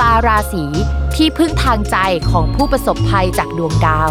ตาร์ราศีที่พึ่งทางใจของผู้ประสบภัยจากดวงดาว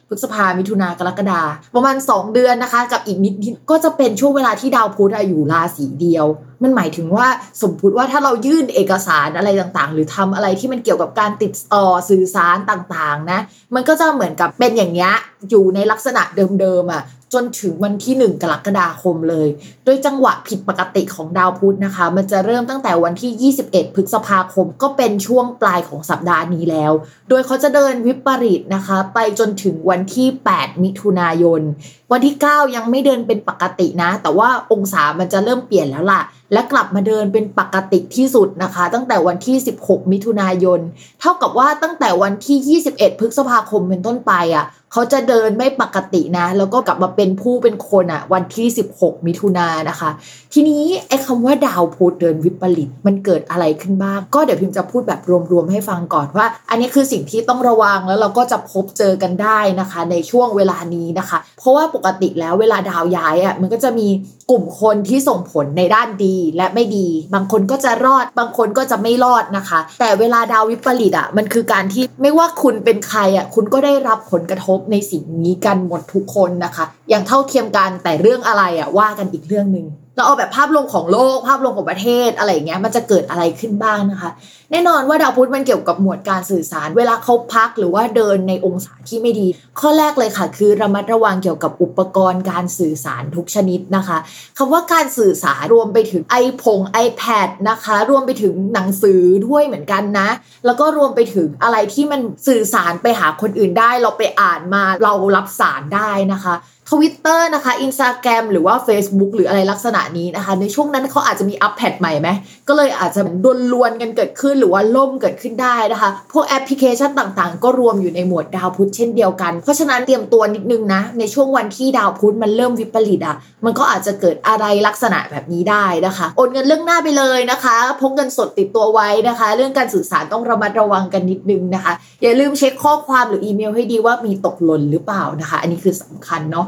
พฤษภามิถุนากรกฎาประมาณ 2 เดือนนะคะ กับอีกนิดก็จะเป็นช่วงเวลาที่ดาวพุธอยู่ราศีเดียว มันหมายถึงว่าสมมติว่าถ้าเรายื่นเอกสารอะไรต่างๆ หรือทำอะไรที่มันเกี่ยวกับการติดต่อสื่อสารต่างๆนะมันก็จะเหมือนกับเป็นอย่างเงี้ยอยู่ในลักษณะเดิมๆอะ จนถึงวันที่ 1 กรกฎาคมเลย โดยจังหวะผิดปกติของดาวพุธนะคะ มันจะเริ่มตั้งแต่วันที่ 21 พฤษภาคม ก็เป็นช่วงปลายของสัปดาห์นี้แล้ว โดยเขาจะเดินวิปริตนะคะ ไปจนถึงวันที่ 8 มิถุนายน วันที่ 9 ยังไม่เดินเป็นปกตินะ แต่ว่าองศามันจะเริ่มเปลี่ยนแล้วล่ะ และกลับมาเดินเป็นปกติที่สุดนะคะ ตั้งแต่วันที่ 16 มิถุนายน เท่ากับว่าตั้งแต่วันที่ 21 พฤษภาคมเป็นต้นไปอะเขาจะเดินไม่ปกตินะ แล้วก็กลับมาเป็นผู้เป็นคนอะวันที่ 16 มิถุนายนนะคะ ทีนี้ไอ้คำว่าดาวพุธเดินวิปริตมันเกิดอะไรขึ้นบ้าง ก็เดี๋ยวพิมจะพูดแบบรวมๆให้ฟังก่อนว่า อันนี้คือสิ่งที่ต้องระวังแล้วเราก็จะพบเจอกันได้นะคะ ในช่วงเวลานี้นะคะ เพราะว่าปกติแล้วเวลาดาวย้ายอะมันก็จะมีกลุ่มคนที่ส่งผลในด้านดีและไม่ดี บางคนก็จะรอด บางคนก็จะไม่รอดนะคะ แต่เวลาดาววิปริตอะมันคือการที่ไม่ว่าคุณเป็นใครอะคุณก็ได้รับผลกระทบในสิ่งนี้กันหมดทุกคนนะคะ อย่างเท่าเทียมกันแต่เรื่องอะไรอะว่ากันอีกเรื่องหนึ่งเราเอาแบบภาพรวมของโลก ภาพรวมของประเทศอะไรอย่างเงี้ยมันจะเกิดอะไรขึ้นบ้างนะคะ แน่นอนว่าดาวพุธมันเกี่ยวกับหมวดการสื่อสาร เวลาเขาพักหรือว่าเดินในองศาที่ไม่ดี ข้อแรกเลยค่ะ คือระมัดระวังเกี่ยวกับอุปกรณ์การสื่อสารทุกชนิดนะคะคำว่าการสื่อสารรวมไปถึงไอพง iPad นะคะ รวมไปถึงหนังสือด้วยเหมือนกันนะ แล้วก็รวมไปถึงอะไรที่มันสื่อสารไปหาคนอื่นได้ เราไปอ่านมาเรารับสารได้นะคะ ทวิตเตอร์นะคะอินสตาแกรมหรือว่า Facebook หรืออะไรลักษณะนี้นะคะ ในช่วงนั้นเขาอาจจะมีอัปแพดใหม่ไหม ก็เลยอาจจะดวนลวนกันเกิดขึ้นหรือว่าล่มเกิดขึ้นได้นะคะ พวกแอปพลิเคชันต่างๆ ก็รวมอยู่ในหมวดดาวพุธเช่นเดียวกัน เพราะฉะนั้นเตรียมตัวนิดนึงนะ ในช่วงวันที่ดาวพุธมันเริ่มวิปริตอะ มันก็อาจจะเกิดอะไรลักษณะแบบนี้ได้นะคะ โอนเงินเรื่องหน้าไปเลยนะคะพกเงินสดติดตัวไว้นะคะ เรื่องการสื่อสารต้องระมัดระวังกันนิดนึงนะคะ อย่าลืมเช็คข้อความหรืออีเมลให้ดีว่ามีตกหล่นหรือเปล่านะคะ อันนี้คือสำคัญเนาะ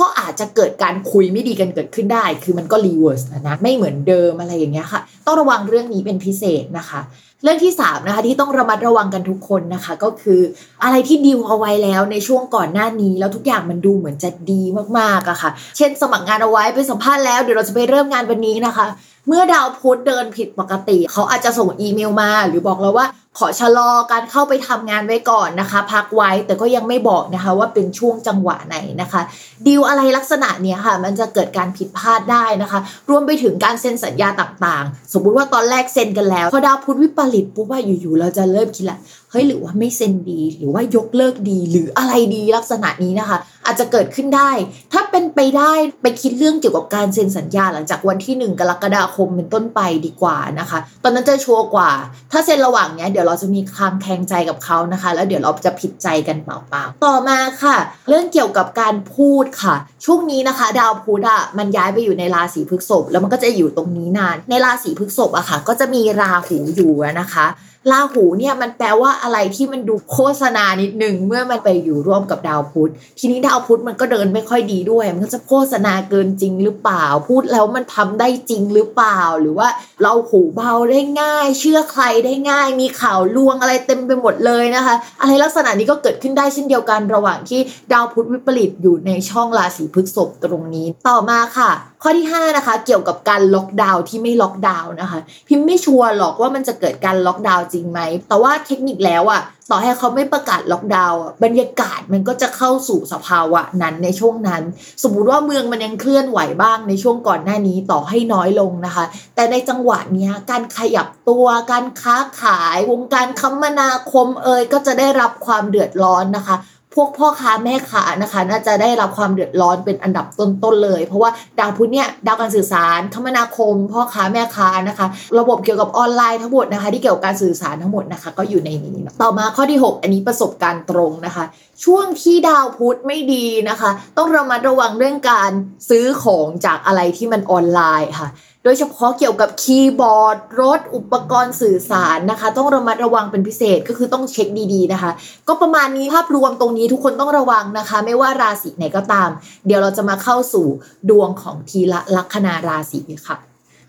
ก็อาจจะเกิดการคุยไม่ดีกันเกิดขึ้นได้ คือมันก็ reverse นะไม่เหมือนเดิมอะไรอย่างเงี้ยค่ะ ต้องระวังเรื่องนี้เป็นพิเศษนะคะ เรื่องที่3นะคะที่ต้องระมัดระวังกันทุกคนนะคะ ก็คืออะไรที่ดีลเอาไว้แล้วในช่วงก่อนหน้านี้ แล้วทุกอย่างมันดูเหมือนจะดีมากๆอะค่ะ เช่นสมัครงานเอาไว้ไปสัมภาษณ์แล้วเดี๋ยวเราจะไปเริ่มงานวันนี้นะคะ เมื่อดาวพุธเดินผิดปกติ เขาอาจจะส่งอีเมลมา หรือบอกเราว่า ขอชะลอการเข้าไปทำงานไว้ก่อนนะคะ พักไว้แต่ก็ยังไม่บอกนะคะ ว่าเป็นช่วงจังหวะไหนนะคะ ดีลอะไรลักษณะเนี้ยค่ะ มันจะเกิดการผิดพลาดได้นะคะ รวมไปถึงการเซ็นสัญญาต่างๆ สมมุติว่าตอนแรกเซ็นกันแล้วพอดาวพุธวิปริตปุ๊บว่าอยู่ๆเราจะเริ่มคิดละ เฮ้ยหรือว่าไม่เซ็นดี หรือว่ายกเลิกดี หรืออะไรดีลักษณะนี้นะคะ อาจจะเกิดขึ้นได้ ถ้าเป็นไปได้ไปคิดเรื่องเกี่ยวกับการเซ็นสัญญาหลังจากวันที่ 1 กรกฎาคมเป็นต้นไปดีกว่านะคะ ตอนนั้นจะชัวร์กว่า ถ้าเซ็นระหว่างเนี้ยเดี๋ยวเราจะมีคลางแคงใจกับเขานะคะ แล้วเดี๋ยวเราจะผิดใจกันเปล่าๆต่อมาค่ะ เรื่องเกี่ยวกับการพูดค่ะ ช่วงนี้นะคะ ดาวพุธอะมันย้ายไปอยู่ในราศีพฤษภแล้วมันก็จะอยู่ตรงนี้นาน ในราศีพฤษภอะค่ะ ก็จะมีราหูอยู่นะคะ ราหูเนี่ยมันแปลว่าอะไรที่มันดูโฆษณานิดนึงเมื่อมันไปอยู่ร่วมกับดาวพุธ ทีนี้ดาวพุธมันก็เดินไม่ค่อยดีด้วย มันก็จะโฆษณาเกินจริงหรือเปล่า พูดแล้วมันทำได้จริงหรือเปล่า หรือว่าเราหูเบาได้ง่าย เชื่อใครได้ง่าย มีข่าวลวงอะไรเต็มไปหมดเลยนะคะ อะไรลักษณะนี้ก็เกิดขึ้นได้เช่นเดียวกันระหว่างที่ดาวพุธวิปริตอยู่ในช่องราศีพฤษภตรงนี้ ต่อมาค่ะ ข้อที่5นะคะเกี่ยวกับการล็อกดาวน์ที่ไม่ล็อกดาวน์นะคะ พิมพ์ไม่ชัวร์หรอกว่ามันจะเกิดการล็อกดาวน์จริงไหม แต่ว่าเทคนิคแล้วอะต่อให้เขาไม่ประกาศล็อกดาวน์บรรยากาศมันก็จะเข้าสู่สภาวะนั้นในช่วงนั้น สมมุติว่าเมืองมันยังเคลื่อนไหวบ้างในช่วงก่อนหน้านี้ต่อให้น้อยลงนะคะ แต่ในจังหวะนี้การขยับตัวการค้าขายวงการคมนาคมเอ่ยก็จะได้รับความเดือดร้อนนะคะ พวกพ่อค้าแม่ค้านะคะ น่าจะได้รับความเดือดร้อนเป็นอันดับต้นๆเลย เพราะว่าดาวพุธเนี่ยดาวการสื่อสารคมนาคม พ่อค้าแม่ค้านะคะ ระบบเกี่ยวกับออนไลน์ทั้งหมดนะคะ ที่เกี่ยวกับการสื่อสารทั้งหมดนะคะ ก็อยู่ในนี้ต่อมาข้อที่ 6 อันนี้ประสบการณ์ตรงนะคะ ช่วงที่ดาวพุธไม่ดีนะคะ ต้องระมัดระวังเรื่องการซื้อของจากอะไรที่มันออนไลน์ค่ะ โดยเฉพาะเกี่ยวกับคีย์บอร์ด รถอุปกรณ์สื่อสารนะคะ ต้องระมัดระวังเป็นพิเศษก็คือต้องเช็คดีๆนะคะ ก็ประมาณนี้ภาพรวมตรงนี้ทุกคนต้องระวังนะคะ ไม่ว่าราศีไหนก็ตาม เดี๋ยวเราจะมาเข้าสู่ดวงของทีละลัคนาราศีค่ะ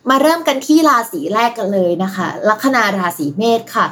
มาเริ่มกันที่ราศีแรกกันเลยนะคะ ลัคนาราศีเมษค่ะ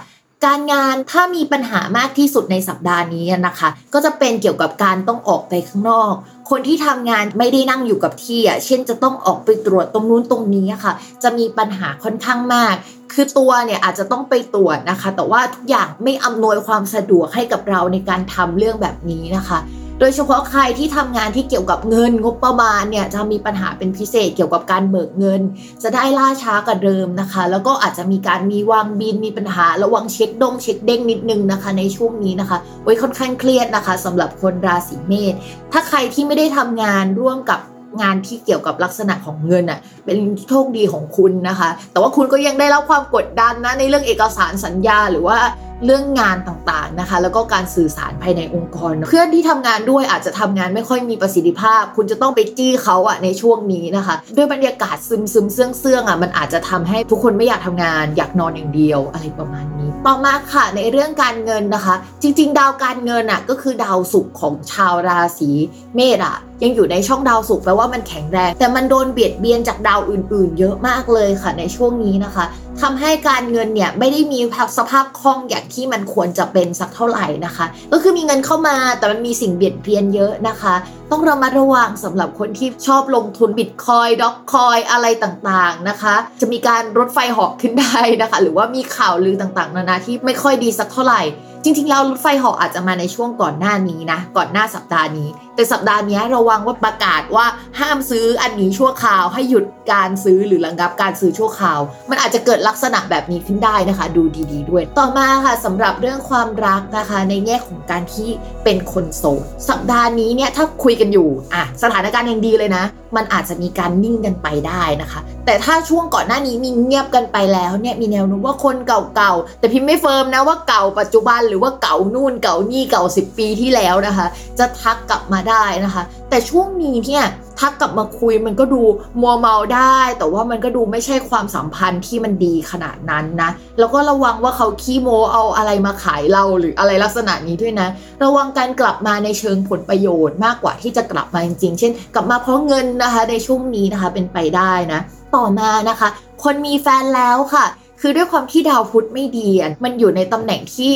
การงานถ้ามีปัญหามากที่สุดในสัปดาห์นี้นะคะ ก็จะเป็นเกี่ยวกับการต้องออกไปข้างนอก คนที่ทำงานไม่ได้นั่งอยู่กับที่อะเช่นจะต้องออกไปตรวจตรงนู้นตรงนี้ค่ะ จะมีปัญหาค่อนข้างมาก คือตัวเนี่ยอาจจะต้องไปตรวจนะคะ แต่ว่าทุกอย่างไม่อำนวยความสะดวกให้กับเราในการทำเรื่องแบบนี้นะคะ โดยเฉพาะใครที่ทำงานที่เกี่ยวกับเงินงบประมาณเนี่ยจะมีปัญหาเป็นพิเศษเกี่ยวกับการเบิกเงิน จะได้ล่าช้ากว่าเดิมนะคะ แล้วก็อาจจะมีการมีวางบินมีปัญหาระวังเช็คดงเช็คเด้งนิดนึงนะคะ ในช่วงนี้นะคะไว้ค่อนข้างเครียดนะคะสำหรับคนราศีเมษถ้าใครที่ไม่ได้ทำงานร่วมกับ งานที่เกี่ยวกับลักษณะของเงินอะเป็นโชคดีของคุณนะคะ แต่ว่าคุณก็ยังได้รับความกดดันนะในเรื่องเอกสารสัญญาหรือว่าเรื่องงานต่างๆนะคะ แล้วก็การสื่อสารภายในองค์กร เพื่อนที่ทำงานด้วยอาจจะทำงานไม่ค่อยมีประสิทธิภาพ คุณจะต้องไปจี้เขาอะในช่วงนี้นะคะ ด้วยบรรยากาศซึมซึมเสื่องเสื่องอะมันอาจจะทำให้ทุกคนไม่อยากทำงาน อยากนอนอย่างเดียวอะไรประมาณนี้ ต่อมาค่ะในเรื่องการเงินนะคะ จริง ๆ ดาวการเงินอะก็คือดาวศุกร์ของชาวราศีเมษอะ ยังอยู่ในช่องดาวศุกร์แปลว่ามันแข็งแรง แต่มันโดนเบียดเบียนจากดาวอื่น ๆ เยอะมากเลยค่ะในช่วงนี้นะคะทำให้การเงินเนี่ยไม่ได้มีสภาพคล่องอย่างที่มันควรจะเป็นสักเท่าไหร่นะคะ ก็คือมีเงินเข้ามาแต่มันมีสิ่งเบียดเบียนเยอะนะคะ ต้องระมัดระวังสำหรับคนที่ชอบลงทุนบิตคอยด็อกคอยอะไรต่างๆนะคะ จะมีการรถไฟหาะขึ้นได้นะคะ หรือว่ามีข่าวลือต่างๆ นานาที่ไม่ค่อยดีสักเท่าไหร่จริงๆแล้วรถไฟหาะอาจจะมาในช่วงก่อนหน้านี้นะ ก่อนหน้าสัปดาห์นี้แต่สัปดาห์นี้ระวังว่าประกาศว่าห้ามซื้ออันนี้ชั่วคราวให้หยุดการซื้อหรือระงับการซื้อชั่วคราว มันอาจจะเกิดลักษณะแบบนี้ขึ้นได้นะคะ ดูดีๆด้วย ต่อมาค่ะสำหรับเรื่องความรักนะคะ ในแง่ของการที่เป็นคนโสดสัปดาห์นี้เนี่ยถ้าคุยกันอยู่อะสถานการณ์ยังดีเลยนะ มันอาจจะมีการนิ่งกันไปได้นะคะ แต่ถ้าช่วงก่อนหน้านี้มีเงียบกันไปแล้วเนี่ยมีแนวโน้มว่าคนเก่าๆแต่พิมพ์ไม่เฟิร์มนะว่าเก่าปัจจุบันหรือว่าเก่านู่นเก่านี่เก่า 10 ปีที่แล้วนะคะ จะทักกลับมาได้นะคะ แต่ช่วงนี้เนี่ยทักกลับมาคุยมันก็ดูมัวเมาได้ แต่ว่ามันก็ดูไม่ใช่ความสัมพันธ์ที่มันดีขนาดนั้นนะ แล้วก็ระวังว่าเขาขี้โมเอาอะไรมาขายเราหรืออะไรลักษณะนี้ด้วยนะ ระวังการกลับมาในเชิงผลประโยชน์มากกว่าที่จะกลับมาจริงๆ เช่น กลับมาเพราะเงินนะคะ ในช่วงนี้นะคะเป็นไปได้นะ ต่อมานะคะ คนมีแฟนแล้วค่ะ คือด้วยความที่ดาวพุธไม่ดีมันอยู่ในตำแหน่งที่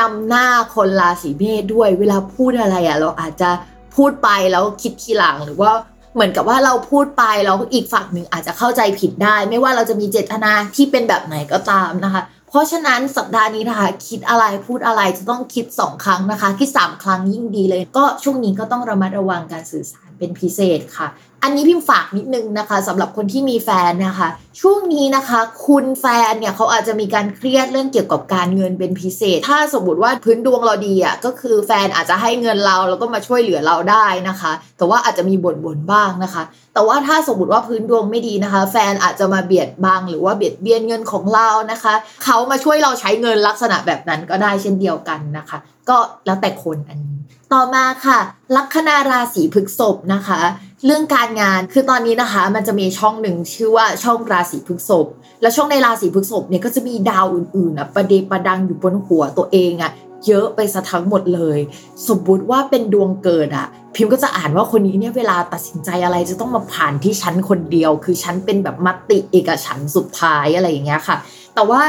นำหน้าคนราศีเมษด้วยเวลาพูดอะไรอะเราอาจจะ พูดไปแล้วคิดทีหลังหรือว่าเหมือนกับว่าเราพูดไปแล้วอีกฝั่งหนึ่งอาจจะเข้าใจผิดได้ ไม่ว่าเราจะมีเจตนาที่เป็นแบบไหนก็ตามนะคะ เพราะฉะนั้นสัปดาห์นี้นะคะ คิดอะไรพูดอะไรจะต้องคิด 2 ครั้งนะคะ คิด 3 ครั้งยิ่งดีเลย ก็ช่วงนี้ก็ต้องระมัดระวังการสื่อสารเป็นพิเศษค่ะ อันนี้พิมฝากนิดนึงนะคะสำหรับคนที่มีแฟนนะคะ ช่วงนี้นะคะ คุณแฟนเนี่ยเขาอาจจะมีการเครียดเรื่องเกี่ยวกับการเงินเป็นพิเศษ ถ้าสมมติว่าพื้นดวงเราดีอะก็คือแฟนอาจจะให้เงินเราแล้วก็มาช่วยเหลือเราได้นะคะ แต่ว่าอาจจะมีบ่นบ่นบ้างนะคะ แต่ว่าถ้าสมมติว่าพื้นดวงไม่ดีนะคะ แฟนอาจจะมาเบียดบังหรือว่าเบียดเบียนเงินของเรานะคะเขามาช่วยเราใช้เงินลักษณะแบบนั้นก็ได้เช่นเดียวกันนะคะ ก็แล้วแต่คนอันนี้ต่อมาค่ะ ลัคนาราศีพฤกษภนะคะ เรื่องการงานคือตอนนี้นะคะ มันจะมีช่องหนึ่งชื่อว่าช่องราศีพฤษภแล้วช่องในราศีพฤษภเนี่ยก็จะมีดาวอื่นๆอะประเดประดังอยู่บนหัวตัวเองอะเยอะไปซะทั้งหมดเลย สมมติว่าเป็นดวงเกิดอะ พิมพ์ก็จะอ่านว่าคนนี้เนี่ยเวลาตัดสินใจอะไรจะต้องมาผ่านที่ชั้นคนเดียว คือชั้นเป็นแบบมติเอกฉันสุดท้ายอะไรอย่างเงี้ยค่ะ แต่ว่า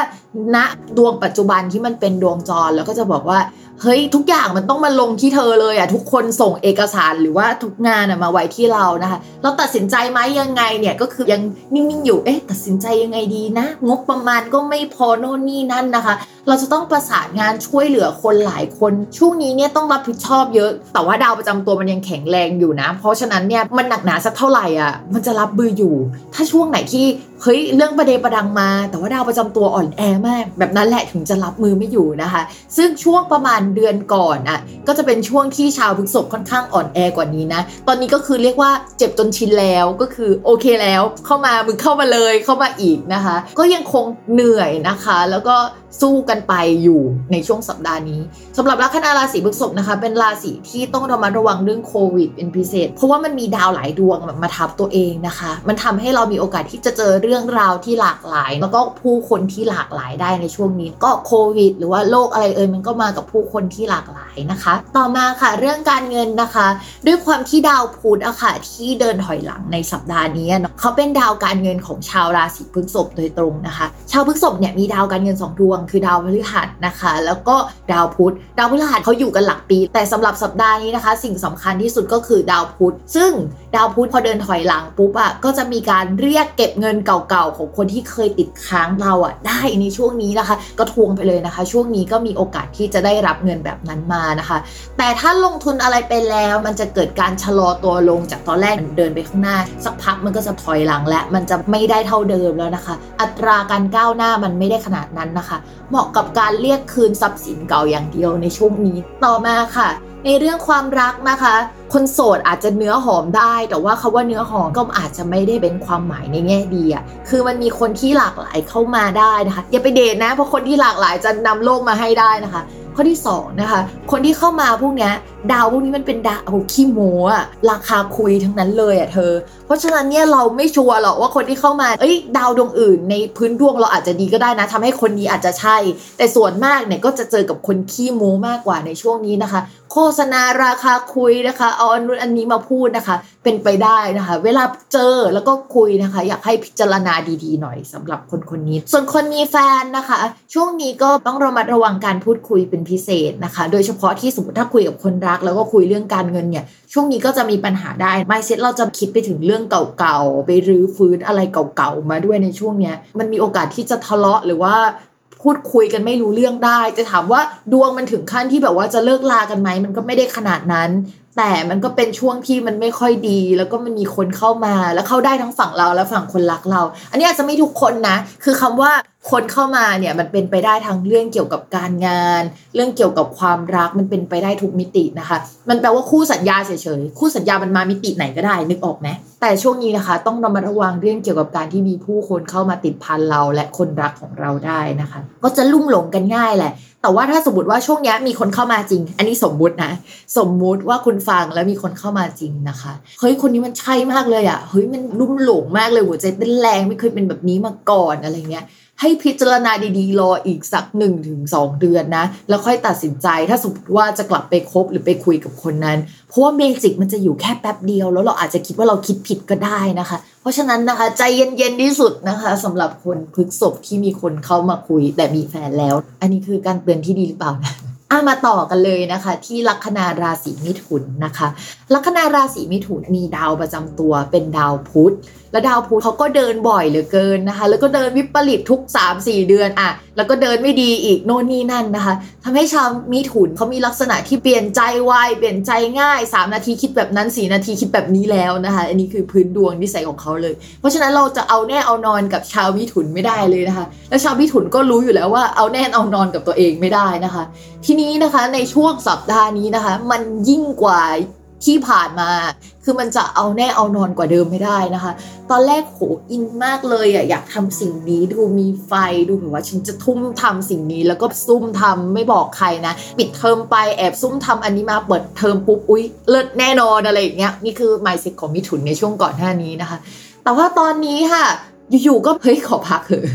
ณดวงปัจจุบันที่มันเป็นดวงจรแล้วก็จะบอกว่า เฮ้ยทุกอย่างมันต้องมาลงที่เธอเลยอะทุกคนส่งเอกสารหรือว่าทุกงานมาไว้ที่เรานะคะเราตัดสินใจไหมยังไงเนี่ยก็คือยังนิ่งๆอยู่เอ๊ะตัดสินใจยังไงดีนะ งบประมาณก็ไม่พอโน่นนี่นั่นนะคะ เราจะต้องประสานงานช่วยเหลือคนหลายคน ช่วงนี้เนี่ยต้องรับผิดชอบเยอะ แต่ว่าดาวประจำตัวมันยังแข็งแรงอยู่นะ เพราะฉะนั้นเนี่ยมันหนักหนาสักเท่าไหร่อะมันจะรับมืออยู่ ถ้าช่วงไหนที่เฮ้ยเรื่องประเดประดังมา แต่ว่าดาวประจำตัวอ่อนแอมากแบบนั้นแหละถึงจะรับมือไม่อยู่นะคะ ซึ่งช่วงประมาณเดือนก่อนอะก็จะเป็นช่วงที่ชาวพฤษบค่อนข้างอ่อนแอกว่านี้นะ ตอนนี้ก็คือเรียกว่าเจ็บจนชินแล้วก็คือโอเคแล้วเข้ามามึงเข้ามาเลยเข้ามาอีกนะคะ ก็ยังคงเหนื่อยนะคะ แล้วก็สู้กันไปอยู่ในช่วงสัปดาห์นี้สำหรับลัคนาราศีพฤษภนะคะ เป็นราศีที่ต้องระมัดระวังเรื่องโควิดเป็นพิเศษ เพราะว่ามันมีดาวหลายดวงมาทับตัวเองนะคะ มันทำให้เรามีโอกาสที่จะเจอเรื่องราวที่หลากหลาย แล้วก็ผู้คนที่หลากหลายได้ในช่วงนี้ ก็โควิด หรือว่าโรคอะไรเอ่ยมันก็มากับผู้คนที่หลากหลายนะคะ ต่อมาค่ะเรื่องการเงินนะคะ ด้วยความที่ดาวพุธอะค่ะที่เดินถอยหลังในสัปดาห์นี้เนาะเขาเป็นดาวการเงินของชาวราศีพฤษภโดยตรงนะคะ ชาวพฤษภเนี่ยมีดาวการเงินสองดวงคือดาวพฤหัสนะคะ แล้วก็ดาวพุธดาวพฤหัสเขาอยู่กันหลักปี แต่สำหรับสัปดาห์นี้นะคะ สิ่งสำคัญที่สุดก็คือดาวพุธซึ่งดาวพุธพอเดินถอยหลังปุ๊บอะก็จะมีการเรียกเก็บเงินเก่าๆของคนที่เคยติดค้างเราอะได้ในช่วงนี้นะคะ ก็ทวงไปเลยนะคะ ช่วงนี้ก็มีโอกาสที่จะได้รับเงินแบบนั้นมานะคะ แต่ถ้าลงทุนอะไรไปแล้ว มันจะเกิดการชะลอตัวลงจากตอนแรกมันเดินไปข้างหน้า สักพักมันก็จะถอยหลังและมันจะไม่ได้เท่าเดิมแล้วนะคะ อัตราการก้าวหน้ามันไม่ได้ขนาดนั้นนะคะเหมาะกับการเรียกคืนทรัพย์สินเก่าอย่างเดียวในช่วงนี้ต่อมาค่ะ ในเรื่องความรักนะคะ คนโสดอาจจะเนื้อหอมได้ แต่ว่าคาว่าเนื้อหอมก็อาจจะไม่ได้เป็นความหมายในแง่ดีอะคือมันมีคนที่หลากหลายเข้ามาได้นะคะอย่าไปเดทนะเพราะคนที่หลากหลายจะนำโลกมาให้ได้นะคะ ข้อที่2นะคะคนที่เข้ามาพวกเนี้ยดาวพวกนี้มันเป็นดาวขี้โม้อะราคาคุยทั้งนั้นเลยอะเธอ เพราะฉะนั้นเนี่ยเราไม่ชัวร์หรอกว่าคนที่เข้ามาเอ้ยดาวดวงอื่น ในพื้นดวงเราอาจจะดีก็ได้นะทำให้คนนี้อาจจะใช่ แต่ส่วนมากเนี่ยก็จะเจอกับคนขี้โม้มากกว่าในช่วงนี้นะคะ ฆษณาราคาคุยนะคะ เอาอันนู้นอันนี้มาพูดนะคะ เป็นไปได้นะคะ เวลาเจอแล้วก็คุยนะคะ อยากให้พิจารณาดีๆ หน่อยสำหรับคนคนนี้ ส่วนคนมีแฟนนะคะ ช่วงนี้ก็ต้องระมัดระวังการพูดคุยเป็นพิเศษนะคะ โดยเฉพาะที่สมมติถ้าคุยกับคนรัก แล้วก็คุยเรื่องการเงินเนี่ยช่วงนี้ก็จะมีปัญหาได้ไม่เซ็ตเราจะคิดไปถึงเรื่องเก่าๆไปรื้อฟื้นอะไรเก่าๆมาด้วยในช่วงเนี้ยมันมีโอกาสที่จะทะเลาะหรือว่า พูดคุยกันไม่รู้เรื่องได้ จะถามว่าดวงมันถึงขั้นที่แบบว่าจะเลิกลากันไหมมันก็ไม่ได้ขนาดนั้น แต่มันก็เป็นช่วงที่มันไม่ค่อยดี แล้วก็มันมีคนเข้ามา แล้วเข้าได้ทั้งฝั่งเราและฝั่งคนรักเรา อันนี้อาจจะไม่ทุกคนนะ คือคำว่า คนเข้ามาเนี่ยมันเป็นไปได้ทั้งเรื่องเกี่ยวกับการงาน เรื่องเกี่ยวกับความรักมันเป็นไปได้ทุกมิตินะคะ มันแปลว่าคู่สัญญาเฉยๆคู่สัญญามันมามิติไหนก็ได้นึกออกไหมแต่ช่วงนี้นะคะ ต้องระมัดระวังเรื่องเกี่ยวกับการที่มีผู้คนเข้ามาติดพันเราและคนรักของเราได้นะคะ ก็จะลุ่มหลงกันง่ายแหละ แต่ว่าถ้าสมมติว่าช่วงนี้มีคนเข้ามาจริง อันนี้สมมุตินะ สมมุติว่าคุณฟังแล้วมีคนเข้ามาจริงนะคะเฮ้ยคนนี้มันใช่มากเลยอะ่ะเฮ้ยมันลุ่มหลงมากเลยหัวใจเต้นแรงไม่เคยเป็นแบบนี้มาก่อนอะไรเงี้ย ให้พิจารณาดีๆ รออีกสัก1นถึงสเดือนนะ แล้วค่อยตัดสินใจถ้าสมมติว่าจะกลับไปคบหรือไปคุยกับคนนั้น เพราะว่าเมจิกมันจะอยู่แค่แป๊บเดียว แล้วเราอาจจะคิดว่าเราคิดผิดก็ได้นะคะ เพราะฉะนั้นนะคะ ใจเย็นๆที่สุดนะคะสำหรับคนพฤกษบที่มีคนเข้ามาคุย แต่มีแฟนแล้ว อันนี้คือการเตือนที่ดีหรือเปล่านะอะมาต่อกันเลยนะคะ ที่ลัคนาราศีมิถุนนะคะ ลัคนาราศีมิถุนมีดาวประจำตัวเป็นดาวพุธแล้วดาวพุธเขาก็เดินบ่อยเหลือเกินนะคะ แล้วก็เดินวิปริตทุก 3-4 เดือนอะ แล้วก็เดินไม่ดีอีกโน่นนี่นั่นนะคะทำให้ชาวมีถุนเขามีลักษณะที่เปลี่ยนใจไวเปลี่ยนใจง่าย 3 นาทีคิดแบบนั้น 4 นาทีคิดแบบนี้แล้วนะคะ อันนี้คือพื้นดวงนิสัยของเขาเลย เพราะฉะนั้นเราจะเอาแน่เอานอนกับชาวมิถุนไม่ได้เลยนะคะ แล้วชาวมิถุนก็รู้อยู่แล้วว่าเอาแน่เอานอนกับตัวเองไม่ได้นะคะ ทีนี้นะคะในช่วงสัปดาห์นี้นะคะ มันยิ่งกว่า ที่ผ่านมา คือมันจะเอาแน่เอานอนกว่าเดิมไม่ได้นะคะ ตอนแรกโหอินมากเลยอะอยากทำสิ่งนี้ดูมีไฟดูแบบว่าฉันจะทุ่มทำสิ่งนี้แล้วก็ซุ่มทำไม่บอกใครนะ ปิดเทอมไปแอบซุ่มทำอันนี้มาเปิดเทอมปุ๊บอุ๊ยเลิศแน่นอนอะไรอย่างเงี้ยนี่คือ mindset ของมิถุนในช่วงก่อนหน้านี้นะคะ แต่ว่าตอนนี้ค่ะ อยู่ๆก็เฮ้ยขอพักเถอะ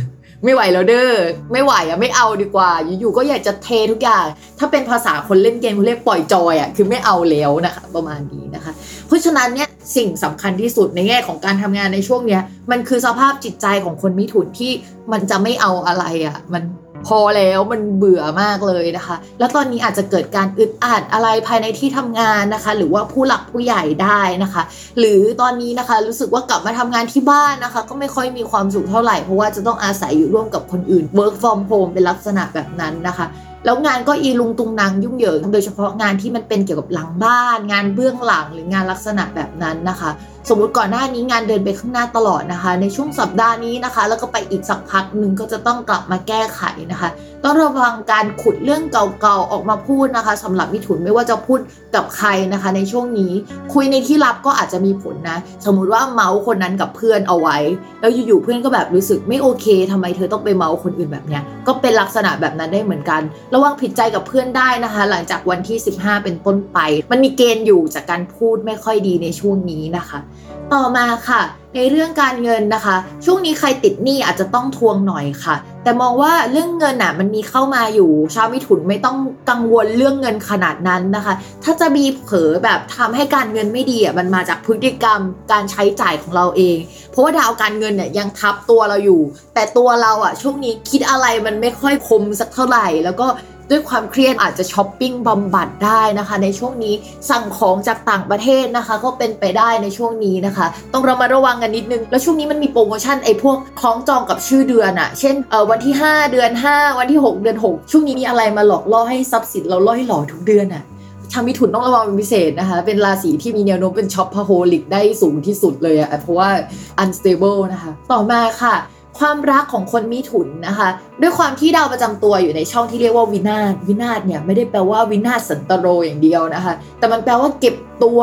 ไม่ไหวแล้วเด้อไม่ไหวอะไม่เอาดีกว่า อยู่ๆก็อยากจะเททุกอย่างถ้าเป็นภาษาคนเล่นเกมเขาเรียกปล่อยจอยอะคือไม่เอาแล้วนะคะประมาณนี้นะคะ เพราะฉะนั้นเนี่ยสิ่งสำคัญที่สุดในแง่ของการทำงานในช่วงเนี้ยมันคือสภาพจิตใจของคนมิถุนที่มันจะไม่เอาอะไรอะมัน พอแล้วมันเบื่อมากเลยนะคะ แล้วตอนนี้อาจจะเกิดการอึดอัดอะไรภายในที่ทำงานนะคะ หรือว่าผู้หลักผู้ใหญ่ได้นะคะ หรือตอนนี้นะคะรู้สึกว่ากลับมาทำงานที่บ้านนะคะ ก็ไม่ค่อยมีความสุขเท่าไหร่เพราะว่าจะต้องอาศัยอยู่ร่วมกับคนอื่น work from home เป็นลักษณะแบบนั้นนะคะ แล้วงานก็อีลุงตุงนางยุ่งเหยิงโดยเฉพาะงานที่มันเป็นเกี่ยวกับหลังบ้าน งานเบื้องหลังหรืองานลักษณะแบบนั้นนะคะ สมมุติก่อนหน้านี้งานเดินไปข้างหน้าตลอดนะคะ ในช่วงสัปดาห์นี้นะคะ แล้วก็ไปอีกสักพักหนึ่งก็จะต้องกลับมาแก้ไขนะคะ ต้องระวังการขุดเรื่องเก่าๆออกมาพูดนะคะสำหรับมิถุนไม่ว่าจะพูดกับใครนะคะ ในช่วงนี้คุยในที่ลับก็อาจจะมีผลนะ สมมุติว่าเมาส์คนนั้นกับเพื่อนเอาไว้ แล้วอยู่ๆเพื่อนก็แบบรู้สึกไม่โอเคทำไมเธอต้องไปเมาส์คนอื่นแบบเนี้ยก็เป็นลักษณะแบบนั้นได้เหมือนกันระวังผิดใจกับเพื่อนได้นะคะ หลังจากวันที่ 15 เป็นต้นไป มันมีเกณฑ์อยู่จากการพูดไม่ค่อยดีในช่วงนี้นะคะ ต่อมาค่ะ ในเรื่องการเงินนะคะ ช่วงนี้ใครติดหนี้อาจจะต้องทวงหน่อยค่ะ แต่มองว่าเรื่องเงินอะมันมีเข้ามาอยู่ ชาวมิถุนไม่ต้องกังวลเรื่องเงินขนาดนั้นนะคะ ถ้าจะมีเผลอแบบทำให้การเงินไม่ดีอะมันมาจากพฤติกรรมการใช้จ่ายของเราเอง เพราะว่าดาวการเงินเนี่ยยังทับตัวเราอยู่ แต่ตัวเราอะช่วงนี้คิดอะไรมันไม่ค่อยคมสักเท่าไหร่แล้วก็ ด้วยความเครียดอาจจะช้อปปิ้งบำบัดได้นะคะ ในช่วงนี้สั่งของจากต่างประเทศนะคะ ก็เป็นไปได้ในช่วงนี้นะคะ ต้องระมัดระวังกันนิดนึง แล้วช่วงนี้มันมีโปรโมชั่นไอ้พวกคล้องจองกับชื่อเดือนอะเช่นเออวันที่ 5 เดือน 5 วันที่ 6 เดือน 6 ช่วงนี้มีอะไรมาหลอกล่อให้ทรัพย์สินเราล่อให้หล่อทุกเดือนอะชาวมิถุนต้องระวังเป็นพิเศษนะคะ เป็นราศีที่มีแนวโน้มเป็น shopaholic ได้สูงที่สุดเลยอะเพราะว่า unstable นะคะ ต่อมาค่ะ ความรักของคนมิถุนนะคะ ด้วยความที่ดาวประจำตัวอยู่ในช่องที่เรียกว่าวินาศวินาศเนี่ยไม่ได้แปลว่าวินาศสันตโรอย่างเดียวนะคะ แต่มันแปลว่าเก็บตัว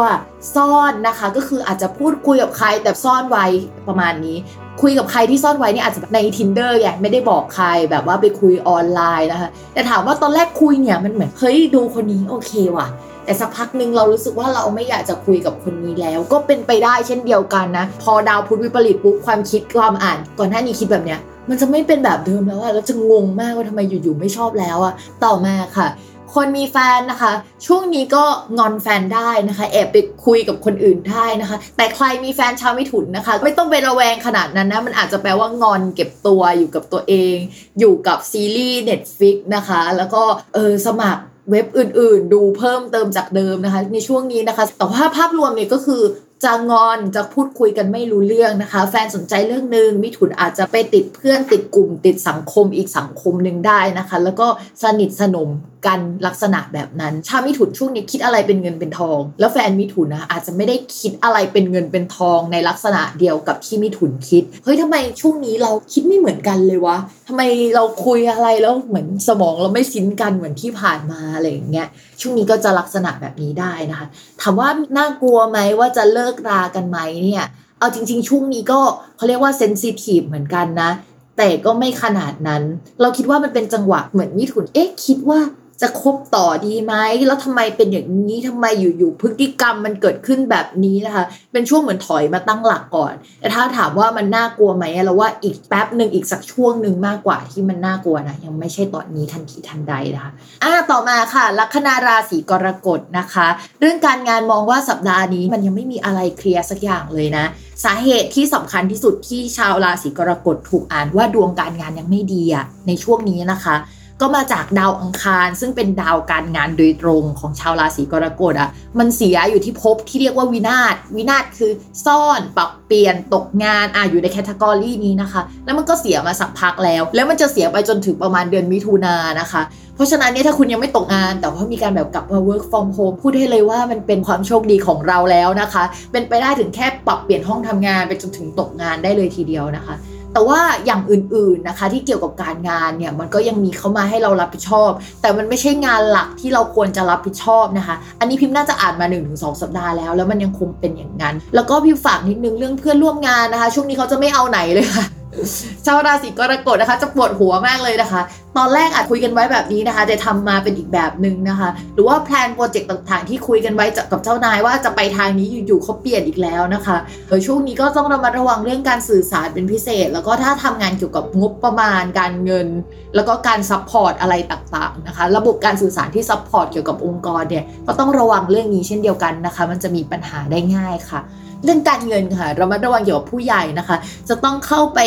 ซ่อนนะคะ ก็คืออาจจะพูดคุยกับใครแต่ซ่อนไว้ประมาณนี้ คุยกับใครที่ซ่อนไว้นี่อาจจะใน Tinder ไงไม่ได้บอกใครแบบว่าไปคุยออนไลน์นะคะ แต่ถามว่าตอนแรกคุยเนี่ยมันเหมือนเฮ้ยดูคนนี้โอเคว่ะ แต่สักพักหนึ่งเรารู้สึกว่าเราไม่อยากจะคุยกับคนนี้แล้ว ก็เป็นไปได้เช่นเดียวกันนะ พอดาวพุธวิปริตปุ๊บความคิดความอ่าน ก่อนหน้านี้คิดแบบเนี้ยมันจะไม่เป็นแบบเดิมแล้วอะแล้วจะงงมากว่าทำไมอยู่ๆไม่ชอบแล้วอะต่อมาค่ะคนมีแฟนนะคะ ช่วงนี้ก็งอนแฟนได้นะคะ แอบไปคุยกับคนอื่นได้นะคะ แต่ใครมีแฟนชาวมิถุนนะคะ ไม่ต้องไประแวงขนาดนั้นนะมันอาจจะแปลว่างอนเก็บตัวอยู่กับตัวเอง อยู่กับซีรีส์ Netflix นะคะ แล้วก็เออสมัคร เว็บอื่นๆ ดูเพิ่มเติมจากเดิมนะคะ ในช่วงนี้นะคะ แต่ว่าภาพรวมเนี่ยก็คือจะงอนจะพูดคุยกันไม่รู้เรื่องนะคะ แฟนสนใจเรื่องหนึ่งมิถุนอาจจะไปติดเพื่อนติดกลุ่มติดสังคมอีกสังคมหนึ่งได้นะคะ แล้วก็สนิทสนมกันลักษณะแบบนั้น ชาวมิถุนช่วงนี้คิดอะไรเป็นเงินเป็นทอง แล้วแฟนมิถุนนะอาจจะไม่ได้คิดอะไรเป็นเงินเป็นทองในลักษณะเดียวกับที่มิถุนคิด เฮ้ยทำไมช่วงนี้เราคิดไม่เหมือนกันเลยวะทำไมเราคุยอะไรแล้วเหมือนสมองเราไม่ซินกันเหมือนที่ผ่านมาอะไรอย่างเงี้ย ช่วงนี้ก็จะลักษณะแบบนี้ได้นะคะ ถามว่าน่ากลัวไหมว่าจะเลิกรากันไหมเนี่ย เอาจริง ๆ ช่วงนี้ก็เขาเรียกว่าเซนซิทีฟเหมือนกันนะแต่ก็ไม่ขนาดนั้น เราคิดว่ามันเป็นจังหวะเหมือนมิถุน เอ๊ะ คิดว่า จะคบต่อดีไหมแล้วทำไมเป็นอย่างนี้ทำไมอยู่ๆพฤติกรรมมันเกิดขึ้นแบบนี้นะคะ เป็นช่วงเหมือนถอยมาตั้งหลักก่อน แต่ถ้าถามว่ามันน่ากลัวไหมเราว่าอีกแป๊บหนึ่งอีกสักช่วงหนึ่งมากกว่าที่มันน่ากลัวนะยังไม่ใช่ตอนนี้ทันทีทันใดนะคะอ่าต่อมาค่ะ ลัคนาราศีกรกฎนะคะ เรื่องการงานมองว่าสัปดาห์นี้มันยังไม่มีอะไรเคลียร์สักอย่างเลยนะสาเหตุที่สำคัญที่สุดที่ชาวราศีกรกฎถูกอ่านว่าดวงการงานยังไม่ดีอะในช่วงนี้นะคะ ก็มาจากดาวอังคาร ซึ่งเป็นดาวการงานโดยตรงของชาวราศีกรกฎอะมันเสียอยู่ที่ภพที่เรียกว่าวินาศวินาศคือซ่อนปรับเปลี่ยนตกงานอะอยู่ในแคตตากรีนี้นะคะ แล้วมันก็เสียมาสักพักแล้ว แล้วมันจะเสียไปจนถึงประมาณเดือนมิถุนายนนะคะ เพราะฉะนั้นเนี่ยถ้าคุณยังไม่ตกงาน แต่ว่ามีการแบบกลับมา work from home พูดให้เลยว่ามันเป็นความโชคดีของเราแล้วนะคะ เป็นไปได้ถึงแค่ปรับเปลี่ยนห้องทำงานไปจนถึงตกงานได้เลยทีเดียวนะคะ แต่ว่าอย่างอื่นๆนะคะ ที่เกี่ยวกับการงานเนี่ยมันก็ยังมีเข้ามาให้เรารับผิดชอบ แต่มันไม่ใช่งานหลักที่เราควรจะรับผิดชอบนะคะ อันนี้พิมพ์น่าจะอ่านมา1-2สัปดาห์แล้ว แล้วมันยังคงเป็นอย่างนั้น แล้วก็พิมพ์ฝากนิดนึงเรื่องเพื่อนร่วมงานนะคะ ช่วงนี้เขาจะไม่เอาไหนเลยค่ะ ชาวราศีกรกฎนะคะ จะปวดหัวมากเลยนะคะ ตอนแรกอาจคุยกันไว้แบบนี้นะคะแต่ทำมาเป็นอีกแบบหนึ่งนะคะ หรือว่าแพลนโปรเจกต์ต่างๆ ที่คุยกันไว้กับเจ้านายว่าจะไปทางนี้อยู่ๆเขาเปลี่ยนอีกแล้วนะคะเออช่วงนี้ก็ต้องระมัดระวังเรื่องการสื่อสารเป็นพิเศษ แล้วก็ถ้าทำงานเกี่ยวกับงบประมาณการเงิน แล้วก็การ support อะไรต่างๆนะคะ ระบบการสื่อสารที่ support เกี่ยวกับองค์กรเนี่ยก็ต้องระวังเรื่องนี้เช่นเดียวกันนะคะ มันจะมีปัญหาได้ง่ายค่ะ เรื่องการเงินค่ะ เรามาระวังเกี่ยวกับผู้ใหญ่นะคะ จะต้องเข้าไป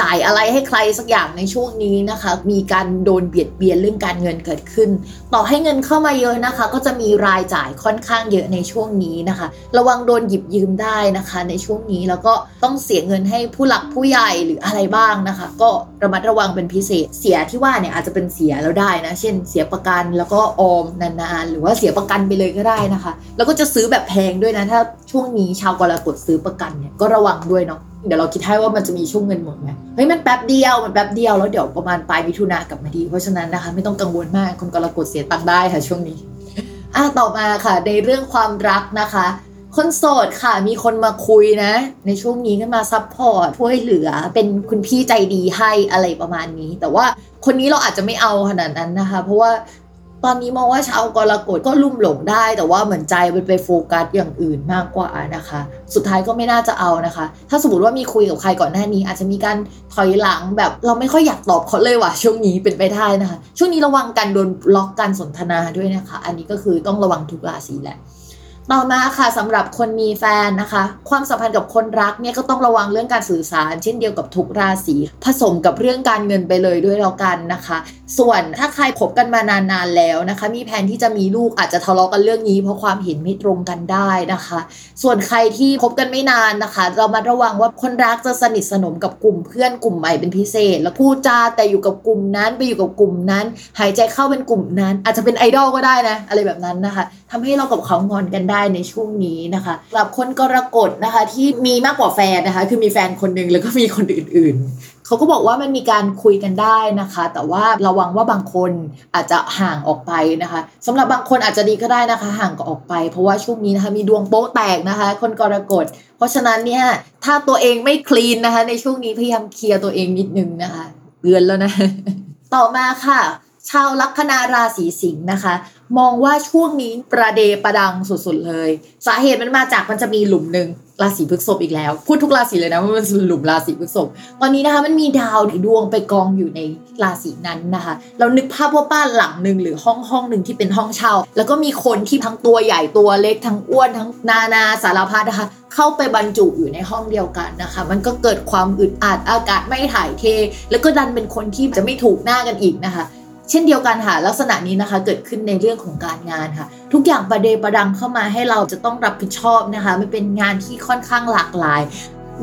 จ่ายอะไรให้ใครสักอย่างในช่วงนี้นะคะ มีการโดนเบียดเบียนเรื่องการเงินเกิดขึ้น ต่อให้เงินเข้ามาเยอะนะคะ ก็จะมีรายจ่ายค่อนข้างเยอะในช่วงนี้นะคะ ระวังโดนหยิบยืมได้นะคะ ในช่วงนี้แล้วก็ต้องเสียเงินให้ผู้หลักผู้ใหญ่หรืออะไรบ้างนะคะ ก็ระมัดระวังเป็นพิเศษ เสียที่ว่าเนี่ยอาจจะเป็นเสียแล้วได้นะ เช่น เสียประกันแล้วก็ออมนานๆ หรือว่าเสียประกันไปเลยก็ได้นะคะ แล้วก็จะซื้อแบบแพงด้วยนะถ้าช่วงนี้ชาวกรกฎซื้อประกันเนี่ยก็ระวังด้วยเนาะ เดี๋ยวเราคิดให้ว่ามันจะมีช่วงเงินหมดไหมเฮ้ยมันแป๊บเดียวมันแป๊บเดียวแล้วเดี๋ยวประมาณปลายมิถุนากลับมาดี เพราะฉะนั้นนะคะไม่ต้องกังวลมากคนกรกฎเสียตังค์ได้ค่ะช่วงนี้อะต่อมาค่ะ ในเรื่องความรักนะคะ คนโสดค่ะมีคนมาคุยนะ ในช่วงนี้ก็มา support ช่วยเหลือเป็นคุณพี่ใจดีให้อะไรประมาณนี้ แต่ว่าคนนี้เราอาจจะไม่เอาขนาดนั้นนะคะ เพราะว่า ตอนนี้มองว่าชาวกรกฎก็ลุ่มหลงได้ แต่ว่าเหมือนใจมันไปโฟกัสอย่างอื่นมากกว่านะคะ สุดท้ายก็ไม่น่าจะเอานะคะ ถ้าสมมติว่ามีคุยกับใครก่อนหน้านี้ อาจจะมีการถอยหลังแบบเราไม่ค่อยอยากตอบเขาเลยว่ะช่วงนี้เป็นไปได้นะคะ ช่วงนี้ระวังการโดนบล็อกการสนทนาด้วยนะคะ อันนี้ก็คือต้องระวังทุกราศีแหละ ต่อมาค่ะสำหรับคนมีแฟนนะคะ ความสัมพันธ์กับคนรักเนี่ยก็ต้องระวังเรื่องการสื่อสาร เช่นเดียวกับทุกราศีผสมกับเรื่องการเงินไปเลยด้วยแล้วกันนะคะ ส่วนถ้าใครคบกันมานานๆแล้วนะคะ มีแผนที่จะมีลูกอาจจะทะเลาะกันเรื่องนี้ เพราะความเห็นไม่ตรงกันได้นะคะ ส่วนใครที่คบกันไม่นานนะคะ เรามาระวังว่าคนรักจะสนิทสนมกับกลุ่มเพื่อนกลุ่มใหม่เป็นพิเศษ แล้วพูดจาแต่อยู่กับกลุ่มนั้นไปอยู่กับกลุ่มนั้น หายใจเข้าเป็นกลุ่มนั้น อาจจะเป็นไอดอลก็ได้นะอะไรแบบนั้นนะคะทำให้เรากับเขางอนกันได้ในช่วงนี้นะคะสำหรับคนกรกฎนะคะ ที่มีมากกว่าแฟนนะคะ คือมีแฟนคนหนึ่งแล้วก็มีคนอื่นๆ เขาก็บอกว่ามันมีการคุยกันได้นะคะ แต่ว่าระวังว่าบางคนอาจจะห่างออกไปนะคะสำหรับบางคนอาจจะดีก็ได้นะคะ ห่างก็ออกไป เพราะว่าช่วงนี้นะคะมีดวงโป๊ะแตกนะคะ คนกรกฎ เพราะฉะนั้นเนี่ยถ้าตัวเองไม่คลีนนะคะ ในช่วงนี้พยายามเคลียร์ตัวเองนิดนึงนะคะเตือนแล้วนะ ต่อมาค่ะ ชาวลัคนาราศีสิงห์นะคะ มองว่าช่วงนี้ประเดประดังสุดๆเลย สาเหตุมันมาจากมันจะมีหลุมหนึ่งราศีพฤษภอีกแล้ว พูดทุกราศีเลยนะว่ามันหลุมราศีพฤษภตอนนี้นะคะมันมีดาวหรือดวงไปกองอยู่ในราศีนั้นนะคะ เรานึกภาพว่าบ้านหลังหนึ่งหรือห้องห้องหนึ่งที่เป็นห้องเช่า แล้วก็มีคนที่ทั้งตัวใหญ่ตัวเล็กทั้งอ้วนทั้งนานาสารพัดนะคะ เข้าไปบรรจุอยู่ในห้องเดียวกันนะคะ มันก็เกิดความอึดอัดอากาศไม่ถ่ายเท แล้วก็ดันเป็นคนที่จะไม่ถูกหน้ากันอีกนะคะ เช่นเดียวกันค่ะลักษณะนี้นะคะเกิดขึ้นในเรื่องของการงานค่ะ ทุกอย่างประเดประดังเข้ามาให้เราจะต้องรับผิดชอบนะคะมันเป็นงานที่ค่อนข้างหลากหลาย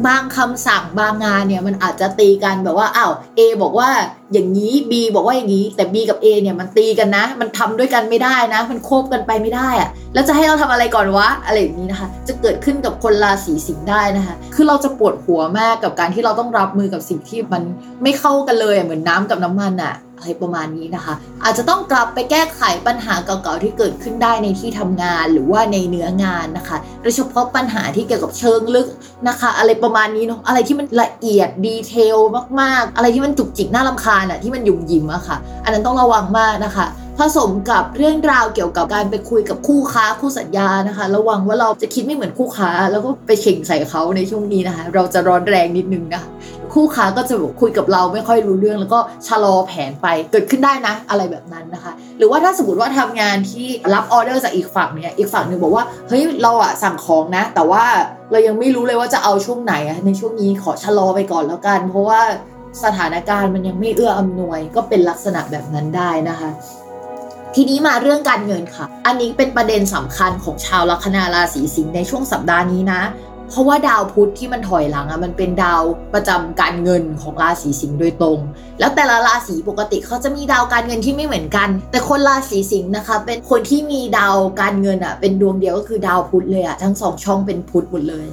บางคำสั่งบางงานเนี่ยมันอาจจะตีกันแบบว่าอ้าว A บอกว่าอย่างนี้ B บอกว่าอย่างนี้ แต่ B กับ A เนี่ยมันตีกันนะ มันทำด้วยกันไม่ได้นะ มันโคบกันไปไม่ได้อะแล้วจะให้เราทำอะไรก่อนวะอะไรอย่างนี้นะคะ จะเกิดขึ้นกับคนราศีสิงห์ได้นะคะ คือเราจะปวดหัวมากกับการที่เราต้องรับมือกับสิ่งที่มันไม่เข้ากันเลยเหมือนน้ำกับน้ำมันอะ อะไรประมาณนี้นะคะ อาจจะต้องกลับไปแก้ไขปัญหาเก่าๆที่เกิดขึ้นได้ในที่ทำงานหรือว่าในเนื้องานนะคะโดยเฉพาะปัญหาที่เกี่ยวกับเชิงลึกนะคะ อะไรประมาณนี้เนาะอะไรที่มันละเอียดดีเทลมากๆ อะไรที่มันจุกจิกน่ารำคาญอะที่มันยุ่มยิมอะค่ะ อันนั้นต้องระวังมากนะคะผสมกับเรื่องราวเกี่ยวกับการไปคุยกับคู่ค้าคู่สัญญานะคะ ระวังว่าเราจะคิดไม่เหมือนคู่ค้า แล้วก็ไปเข่งใส่เขาในช่วงนี้นะคะ เราจะร้อนแรงนิดนึงนะ คู่ค้าก็จะคุยกับเราไม่ค่อยรู้เรื่อง แล้วก็ชะลอแผนไปเกิดขึ้นได้นะ อะไรแบบนั้นนะคะ หรือว่าถ้าสมมติว่าทำงานที่รับออเดอร์จากอีกฝั่งเนี่ยอีกฝั่งหนึ่งบอกว่าเฮ้ยเราอะสั่งของนะ แต่ว่าเรายังไม่รู้เลยว่าจะเอาช่วงไหนในช่วงนี้ขอชะลอไปก่อนแล้วกัน เพราะว่าสถานการณ์มันยังไม่เอื้ออำนวย ก็เป็นลักษณะแบบนั้นได้นะคะทีนี้มาเรื่องการเงินค่ะ อันนี้เป็นประเด็นสำคัญของชาวลัคนาราศีสิงห์ในช่วงสัปดาห์นี้นะ เพราะว่าดาวพุธที่มันถอยหลังอะมันเป็นดาวประจำการเงินของราศีสิงห์โดยตรง แล้วแต่ละราศีปกติเขาจะมีดาวการเงินที่ไม่เหมือนกัน แต่คนราศีสิงห์นะคะ เป็นคนที่มีดาวการเงินอะเป็นดวงเดียวก็คือดาวพุธเลยอะทั้งสองช่องเป็นพุธหมดเลย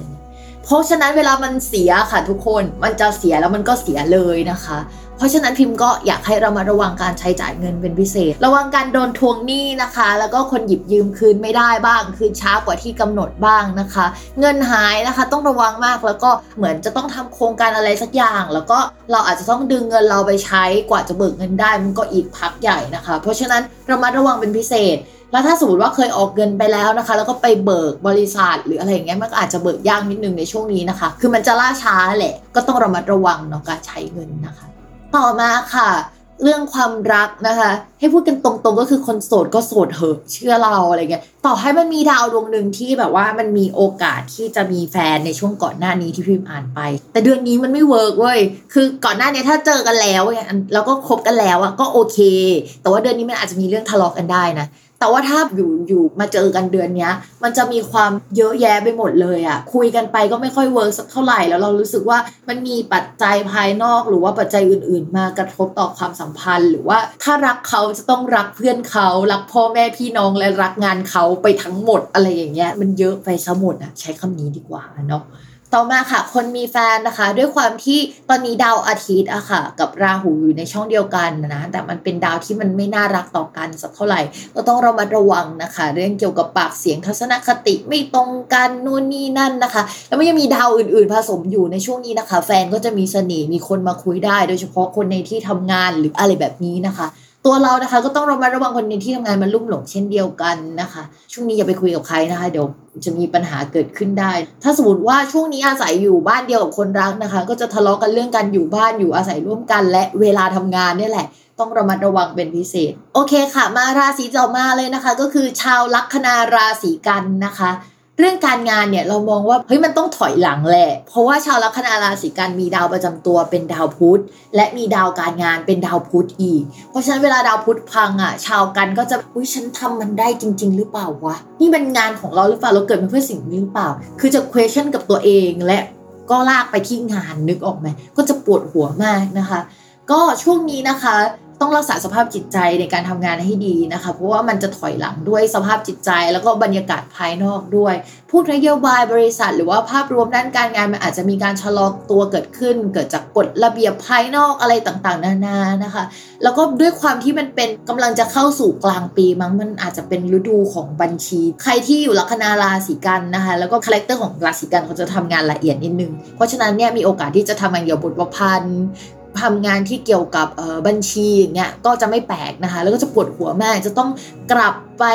เพราะฉะนั้นเวลามันเสียค่ะทุกคนมันจะเสียแล้วมันก็เสียเลยนะคะ ราะฉะนั้นพิมพ์ก็อยากให้เรามาระวังการใช้จ่ายเงินเป็นพิเศษ ระวังการโดนทวงหนี้นะคะ แล้วก็คนหยิบยืมคืนไม่ได้บ้าง คืนช้ากว่าที่กำหนดบ้างนะคะ เงินหายนะคะต้องระวังมากแล้วก็เหมือนจะต้องทำโครงการอะไรสักอย่าง แล้วก็เราอาจจะต้องดึงเงินเราไปใช้กว่าจะเบิกเงินได้มันก็อีกพักใหญ่นะคะ เพราะฉะนั้นเรามาระวังเป็นพิเศษแล้วถ้าสมมติว่าเคยออกเงินไปแล้วนะคะ แล้วก็ไปเบิกบริษัทหรืออะไรอย่างเงี้ยมันอาจจะเบิกยากนิดนึงในช่วงนี้นะคะ คือมันจะล่าช้าแหละ ก็ต้องระมัดระวังเนาะการใช้เงินนะคะ ต่อมาค่ะ เรื่องความรักนะคะ ให้พูดกันตรงๆก็คือคนโสดก็โสดเหอะเชื่อเราอะไรเงี้ยต่อให้มันมีดาวดวงหนึ่งที่แบบว่ามันมีโอกาสที่จะมีแฟนในช่วงก่อนหน้านี้ที่พิมพ์อ่านไป แต่เดือนนี้มันไม่ work เว้ยคือก่อนหน้านี้ถ้าเจอกันแล้วเนี่ยแล้วก็คบกันแล้วอะก็โอเค แต่ว่าเดือนนี้มันอาจจะมีเรื่องทะเลาะกันได้นะ แต่ว่าถ้าอยู่อยู่มาเจอกันเดือนเนี้ย มันจะมีความเยอะแยะไปหมดเลยอะคุยกันไปก็ไม่ค่อย work สักเท่าไหร่แล้วเรารู้สึกว่ามันมีปัจจัยภายนอกหรือว่าปัจจัยอื่น ๆ มากระทบต่อความสัมพันธ์ หรือว่าถ้ารักเขาจะต้องรักเพื่อนเขารักพ่อแม่พี่น้องและรักงานเขาไปทั้งหมดอะไรอย่างเงี้ยมันเยอะไปซะหมดอะใช้คำนี้ดีกว่าเนาะ ต่อมาค่ะ คนมีแฟนนะคะ ด้วยความที่ตอนนี้ดาวอาทิตย์อะค่ะ กับราหูอยู่ในช่องเดียวกันนะ แต่มันเป็นดาวที่มันไม่น่ารักต่อกันสักเท่าไหร่ ก็ต้องระมัดระวังนะคะ เรื่องเกี่ยวกับปากเสียงทัศนคติไม่ตรงกันนู่นนี่นั่นนะคะ แล้วมันยังมีดาวอื่นๆ ผสมอยู่ในช่วงนี้นะคะ แฟนก็จะมีเสน่ห์มีคนมาคุยได้ โดยเฉพาะคนในที่ทำงานหรืออะไรแบบนี้นะคะ ตัวเรานะคะ ก็ต้องระมัดระวังคนในที่ทำงานมันลุ่มหลงเช่นเดียวกันนะคะ ช่วงนี้อย่าไปคุยกับใครนะคะ เดี๋ยวจะมีปัญหาเกิดขึ้นได้ ถ้าสมมติว่าช่วงนี้อาศัยอยู่บ้านเดียวกับคนรักนะคะ ก็จะทะเลาะกันเรื่องการอยู่บ้านอยู่อาศัยร่วมกัน และเวลาทำงานเนี่ยแหละต้องระมัดระวังเป็นพิเศษ โอเคค่ะ มาราศีต่อมาเลยนะคะ ก็คือชาวลัคนาราศีกันนะคะ เรื่องการงานเนี่ยเรามองว่าเฮ้ยมันต้องถอยหลังแหละ เพราะว่าชาวลัคนาราศีกันมีดาวประจำตัวเป็นดาวพุธและมีดาวการงานเป็นดาวพุธอีก เพราะฉะนั้นเวลาดาวพุธพังอะ ชาวกันก็จะอุ้ยฉันทำมันได้จริง ๆ หรือเปล่าวะนี่เป็นงานของเราหรือเปล่าเราเกิดมาเพื่อสิ่งนี้หรือเปล่า คือจะ question กับตัวเองและก็ลากไปที่งานนึกออกไหมก็จะปวดหัวมากนะคะ ก็ช่วงนี้นะคะ ต้องรักษาสภาพจิตใจในการทำงานให้ดีนะคะ เพราะว่ามันจะถอยหลังด้วยสภาพจิตใจแล้วก็บรรยากาศภายนอกด้วยพูดนโยบายบริษัท หรือว่าภาพรวมด้านการงานมันอาจจะมีการชะลอตัวเกิดขึ้น เกิดจากกฎระเบียบภายนอกอะไรต่างๆ นานานะคะ แล้วก็ด้วยความที่มันเป็นกำลังจะเข้าสู่กลางปีมั้งมันอาจจะเป็นฤดูของบัญชี ใครที่อยู่ลัคนาราศีกันย์นะคะ แล้วก็ character ของราศีกันย์เขาจะทำงานละเอียดนิดนึง เพราะฉะนั้นเนี่ยมีโอกาสที่จะทำงานเกี่ยวกับบทประพันธ์ ทำงานที่เกี่ยวกับบัญชีอย่างเงี้ยก็จะไม่แปลกนะคะ แล้วก็จะปวดหัวมากจะต้องกลับไป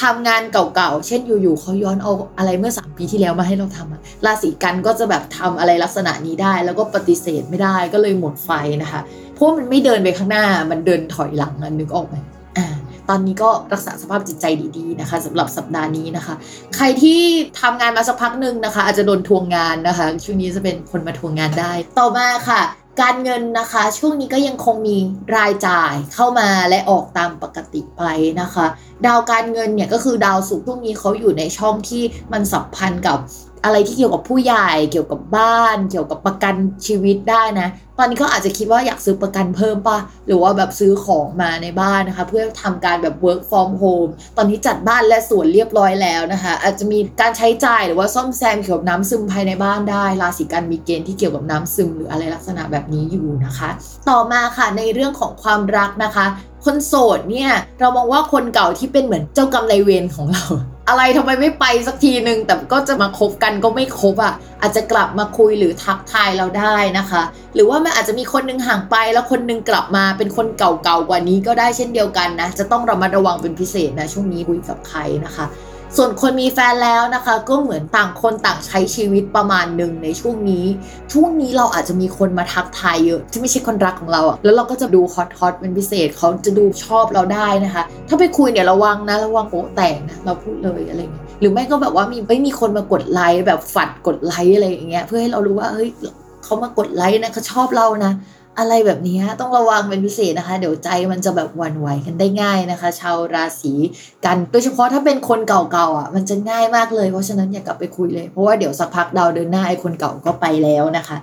ทำงานเก่าๆ เช่นอยู่ๆเขาย้อนเอาอะไรเมื่อ3ปีที่แล้วมาให้เราทำราศีกันย์ก็จะแบบทำอะไรลักษณะนี้ได้ แล้วก็ปฏิเสธไม่ได้ก็เลยหมดไฟนะคะ เพราะมันไม่เดินไปข้างหน้ามันเดินถอยหลังอะนึกออกไหมอ่าตอนนี้ก็รักษาสภาพจิตใจดีๆนะคะสำหรับสัปดาห์นี้นะคะ ใครที่ทำงานมาสักพักหนึ่งนะคะ อาจจะโดนทวงงานนะคะ ช่วงนี้จะเป็นคนมาทวงงานได้ ต่อมาค่ะ การเงินนะคะ ช่วงนี้ก็ยังคงมีรายจ่ายเข้ามาและออกตามปกติไปนะคะ ดาวการเงินเนี่ยก็คือดาวศุกร์ช่วงนี้เขาอยู่ในช่องที่มันสัมพันธ์กับ อะไรที่เกี่ยวกับผู้ใหญ่เกี่ยวกับบ้าน เกี่ยวกับประกันชีวิตได้นะ ตอนนี้ก็อาจจะคิดว่าอยากซื้อประกันเพิ่มป่ะหรือว่าแบบซื้อของมาในบ้านนะคะ เพื่อทำการแบบ work from home ตอนนี้จัดบ้านและสวนเรียบร้อยแล้วนะคะ อาจจะมีการใช้จ่ายหรือว่าซ่อมแซมเกี่ยวกับน้ำซึมภายในบ้านได้ ราศีกันมีเกณฑ์ที่เกี่ยวกับน้ำซึมหรืออะไรลักษณะแบบนี้อยู่นะคะ ต่อมาค่ะในเรื่องของความรักนะคะ คนโสดเนี่ยเรามองว่าคนเก่าที่เป็นเหมือนเจ้ากรรมนายเวรของเรา อะไรทำไมไม่ไปสักทีหนึ่งแต่ก็จะมาคบกันก็ไม่คบอะ อาจจะกลับมาคุยหรือทักทายเราได้นะคะ หรือว่ามันอาจจะมีคนนึงห่างไปแล้วคนนึงกลับมาเป็นคนเก่าๆกว่านี้ก็ได้เช่นเดียวกันนะ จะต้องระมัดระวังเป็นพิเศษนะ ช่วงนี้คุยกับใครนะคะ ส่วนคนมีแฟนแล้วนะคะ ก็เหมือนต่างคนต่างใช้ชีวิตประมาณหนึ่งในช่วงนี้ ช่วงนี้เราอาจจะมีคนมาทักทายเยอะที่ไม่ใช่คนรักของเราอะแล้วเราก็จะดูฮอตฮอตเป็นพิเศษเขาจะดูชอบเราได้นะคะ ถ้าไปคุยเนี่ยระวังนะระวังโป๊แตกนะเราพูดเลยอะไรเงี้ยหรือไม่ก็แบบว่ามีไม่มีคนมากดไลค์แบบฝัดกดไลค์อะไรอย่างเงี้ยเพื่อให้เรารู้ว่าเฮ้ยเขามากดไลค์นะเขาชอบเรานะ อะไรแบบนี้ต้องระวังเป็นพิเศษนะคะ เดี๋ยวใจมันจะแบบหวั่นไหวกันได้ง่ายนะคะ ชาวราศีกันโดยเฉพาะถ้าเป็นคนเก่าๆอะ มันจะง่ายมากเลยเพราะฉะนั้นอย่ากลับไปคุยเลย เพราะว่าเดี๋ยวสักพักดาวเดินหน้าไอ้คนเก่าก็ไปแล้วนะคะ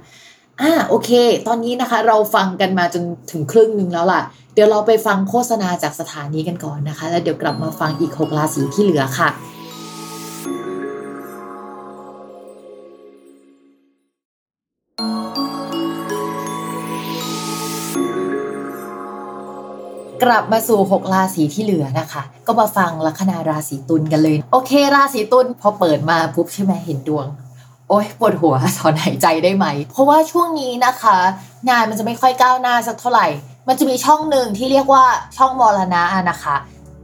อ่าโอเค ตอนนี้นะคะเราฟังกันมาจนถึงครึ่งหนึ่งแล้วล่ะ เดี๋ยวเราไปฟังโฆษณาจากสถานีกันก่อนนะคะ แล้วเดี๋ยวกลับมาฟังอีก 6 ราศีที่เหลือค่ะ กลับมาสู่ 6 ราศีที่เหลือนะคะ ก็มาฟังลัคนาราศีตุลกันเลย โอเค ราศีตุลพอเปิดมาปุ๊บใช่ไหมเห็นดวง โอ้ยปวดหัวถอนหายใจได้ไหม เพราะว่าช่วงนี้นะคะ งานมันจะไม่ค่อยก้าวหน้าสักเท่าไหร่ มันจะมีช่องหนึ่งที่เรียกว่าช่องมรณะนะคะ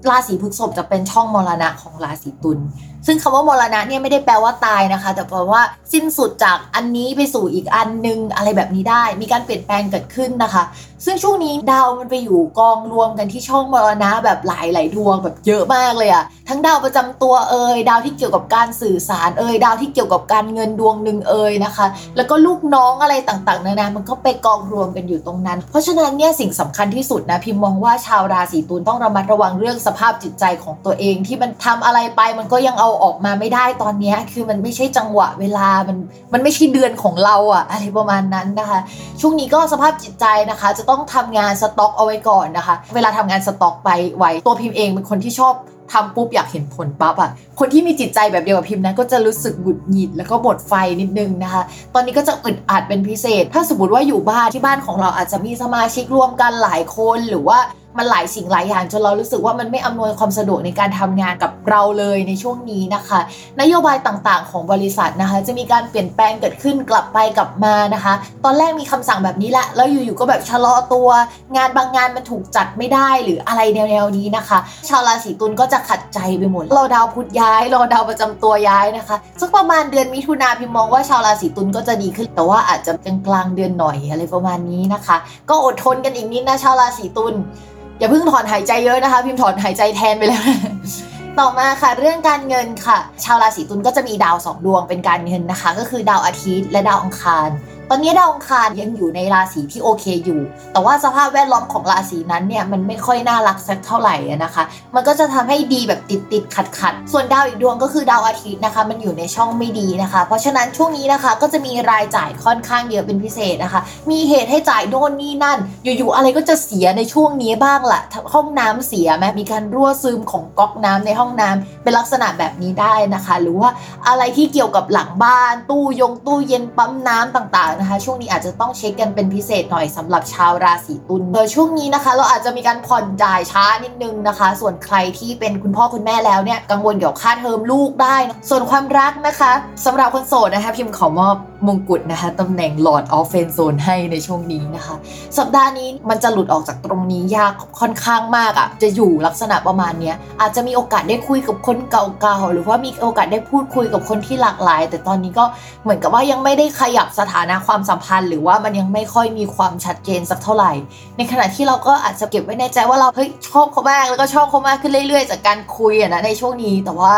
ราศีพฤษภจะเป็นช่องมรณะของราศีตุล ซึ่งคำว่ามรณะเนี่ยไม่ได้แปลว่าตายนะคะ แต่แปลว่าสิ้นสุดจากอันนี้ไปสู่อีกอันนึงอะไรแบบนี้ได้ มีการเปลี่ยนแปลงเกิดขึ้นนะคะ ซึ่งช่วงนี้ดาวมันไปอยู่กองรวมกันที่ช่องมรณะแบบหลายหลายดวงแบบเยอะมากเลยอะทั้งดาวประจำตัวเอ่ยดาวที่เกี่ยวกับการสื่อสารเอ่ยดาวที่เกี่ยวกับการเงินดวงหนึ่งเอ่ยนะคะ แล้วก็ลูกน้องอะไรต่างๆนานามันก็ไปกองรวมกันอยู่ตรงนั้น เพราะฉะนั้นเนี่ยสิ่งสำคัญที่สุดนะพิมมองว่าชาวราศีตุลต้องระมัดระวังเรื่องสภาพจิตใจของตัวเองที่มันทำอะไรไปมันก็ยังเอาออกมาไม่ได้ตอนนี้คือมันไม่ใช่จังหวะเวลามันมันไม่ใช่เดือนของเราอะอะไรประมาณนั้นนะคะช่วงนี้ก็สภาพจิตใจนะคะ จะต้องทำงานสต็อกเอาไว้ก่อนนะคะ เวลาทำงานสต็อกไปไว้ตัวพิมพ์เองเป็นคนที่ชอบทำปุ๊บอยากเห็นผลปั๊บอะคนที่มีจิตใจแบบเดียวกับพิมพ์นะก็จะรู้สึกหงุดหงิดแล้วก็หมดไฟนิดนึงนะคะ ตอนนี้ก็จะอึดอัดเป็นพิเศษ ถ้าสมมติว่าอยู่บ้านที่บ้านของเราอาจจะมีสมาชิกร่วมกันหลายคนหรือว่า มันหลายสิ่งหลายอย่างจนเรารู้สึกว่ามันไม่อำนวยความสะดวกในการทำงานกับเราเลยในช่วงนี้นะคะ นโยบายต่างๆ ของบริษัทนะคะ จะมีการเปลี่ยนแปลงเกิดขึ้นกลับไปกลับมานะคะ ตอนแรกมีคำสั่งแบบนี้แหละแล้วอยู่ๆก็แบบชะลอตัว งานบางงานมันถูกจัดไม่ได้หรืออะไรแนวๆนี้นะคะ ชาวราศีตุลก็จะขัดใจไปหมดรอดาวพุธย้ายรอดาวประจำตัวย้ายนะคะสักประมาณเดือนมิถุนาพิมมองว่าชาวราศีตุลก็จะดีขึ้น แต่ว่าอาจจะกลางๆเดือนหน่อยอะไรประมาณนี้นะคะ ก็อดทนกันอีกนิดนะชาวราศีตุล อย่าเพิ่งถอนหายใจเยอะนะคะ พิมพ์ถอนหายใจแทนไปแล้วต่อมาค่ะเรื่องการเงินค่ะ ชาวราศีตุลก็จะมีดาวสองดวงเป็นการเงินนะคะ ก็คือดาวอาทิตย์และดาวอังคาร อนนี้ดาวอังคารยังอยู่ในราศีที่โอเคอยู่ แต่ว่าสภาพแวดล้อมของราศีนั้นเนี่ยมันไม่ค่อยน่ารักสักเท่าไหร่นะคะ มันก็จะทำให้ดีแบบติดติดขัดขัดๆส่วนดาวอีกดวงก็คือดาวอาทิตย์นะคะ มันอยู่ในช่องไม่ดีนะคะ เพราะฉะนั้นช่วงนี้นะคะก็จะมีรายจ่ายค่อนข้างเยอะเป็นพิเศษนะคะ มีเหตุให้จ่ายโน่นนี่นั่น อยู่ๆอะไรก็จะเสียในช่วงนี้บ้างละห้องน้ำเสียไหมมีการรั่วซึมของก๊อกน้ำในห้องน้ำเป็นลักษณะแบบนี้ได้นะคะ หรือว่าอะไรที่เกี่ยวกับหลังบ้าน ตู้ยงตู้เย็นปั๊มน้ำต่างๆนะคะ ช่วงนี้อาจจะต้องเช็คกันเป็นพิเศษหน่อยสำหรับชาวราศีตุลโดยช่วงนี้นะคะ เราอาจจะมีการผ่อนจ่ายช้านิดนึงนะคะ ส่วนใครที่เป็นคุณพ่อคุณแม่แล้วเนี่ยกังวลเกี่ยวกับค่าเทอมลูกได้นะส่วนความรักนะคะสำหรับคนโสดนะคะ พิมขอมอบ มงกุฎนะคะตำแหน่ง Lord of f r i e n d Zone ให้ในช่วงนี้นะคะ สัปดาห์นี้มันจะหลุดออกจากตรงนี้ยากค่อนข้างมากอะ่ะ จะอยู่ลักษณะประมาณนี้อาจจะมีโอกาสได้คุยกับคนเก่าๆหรือว่ามีโอกาสได้พูดคุยกับคนที่หลากหลาย แต่ตอนนี้ก็เหมือนกับว่ายังไม่ได้ขยับสถานะความสัมพันธ์ หรือว่ามันยังไม่ค่อยมีความชัดเจนสักเท่าไหร่ ในขณะที่เราก็อาจจะเก็บไว้ในใจว่าเราเฮ้ยชอบเขามากแล้วก็ชอบเขามากขึ้นเรื่อย ๆ จากการคุยอะนะในช่วงนี้แต่ว่า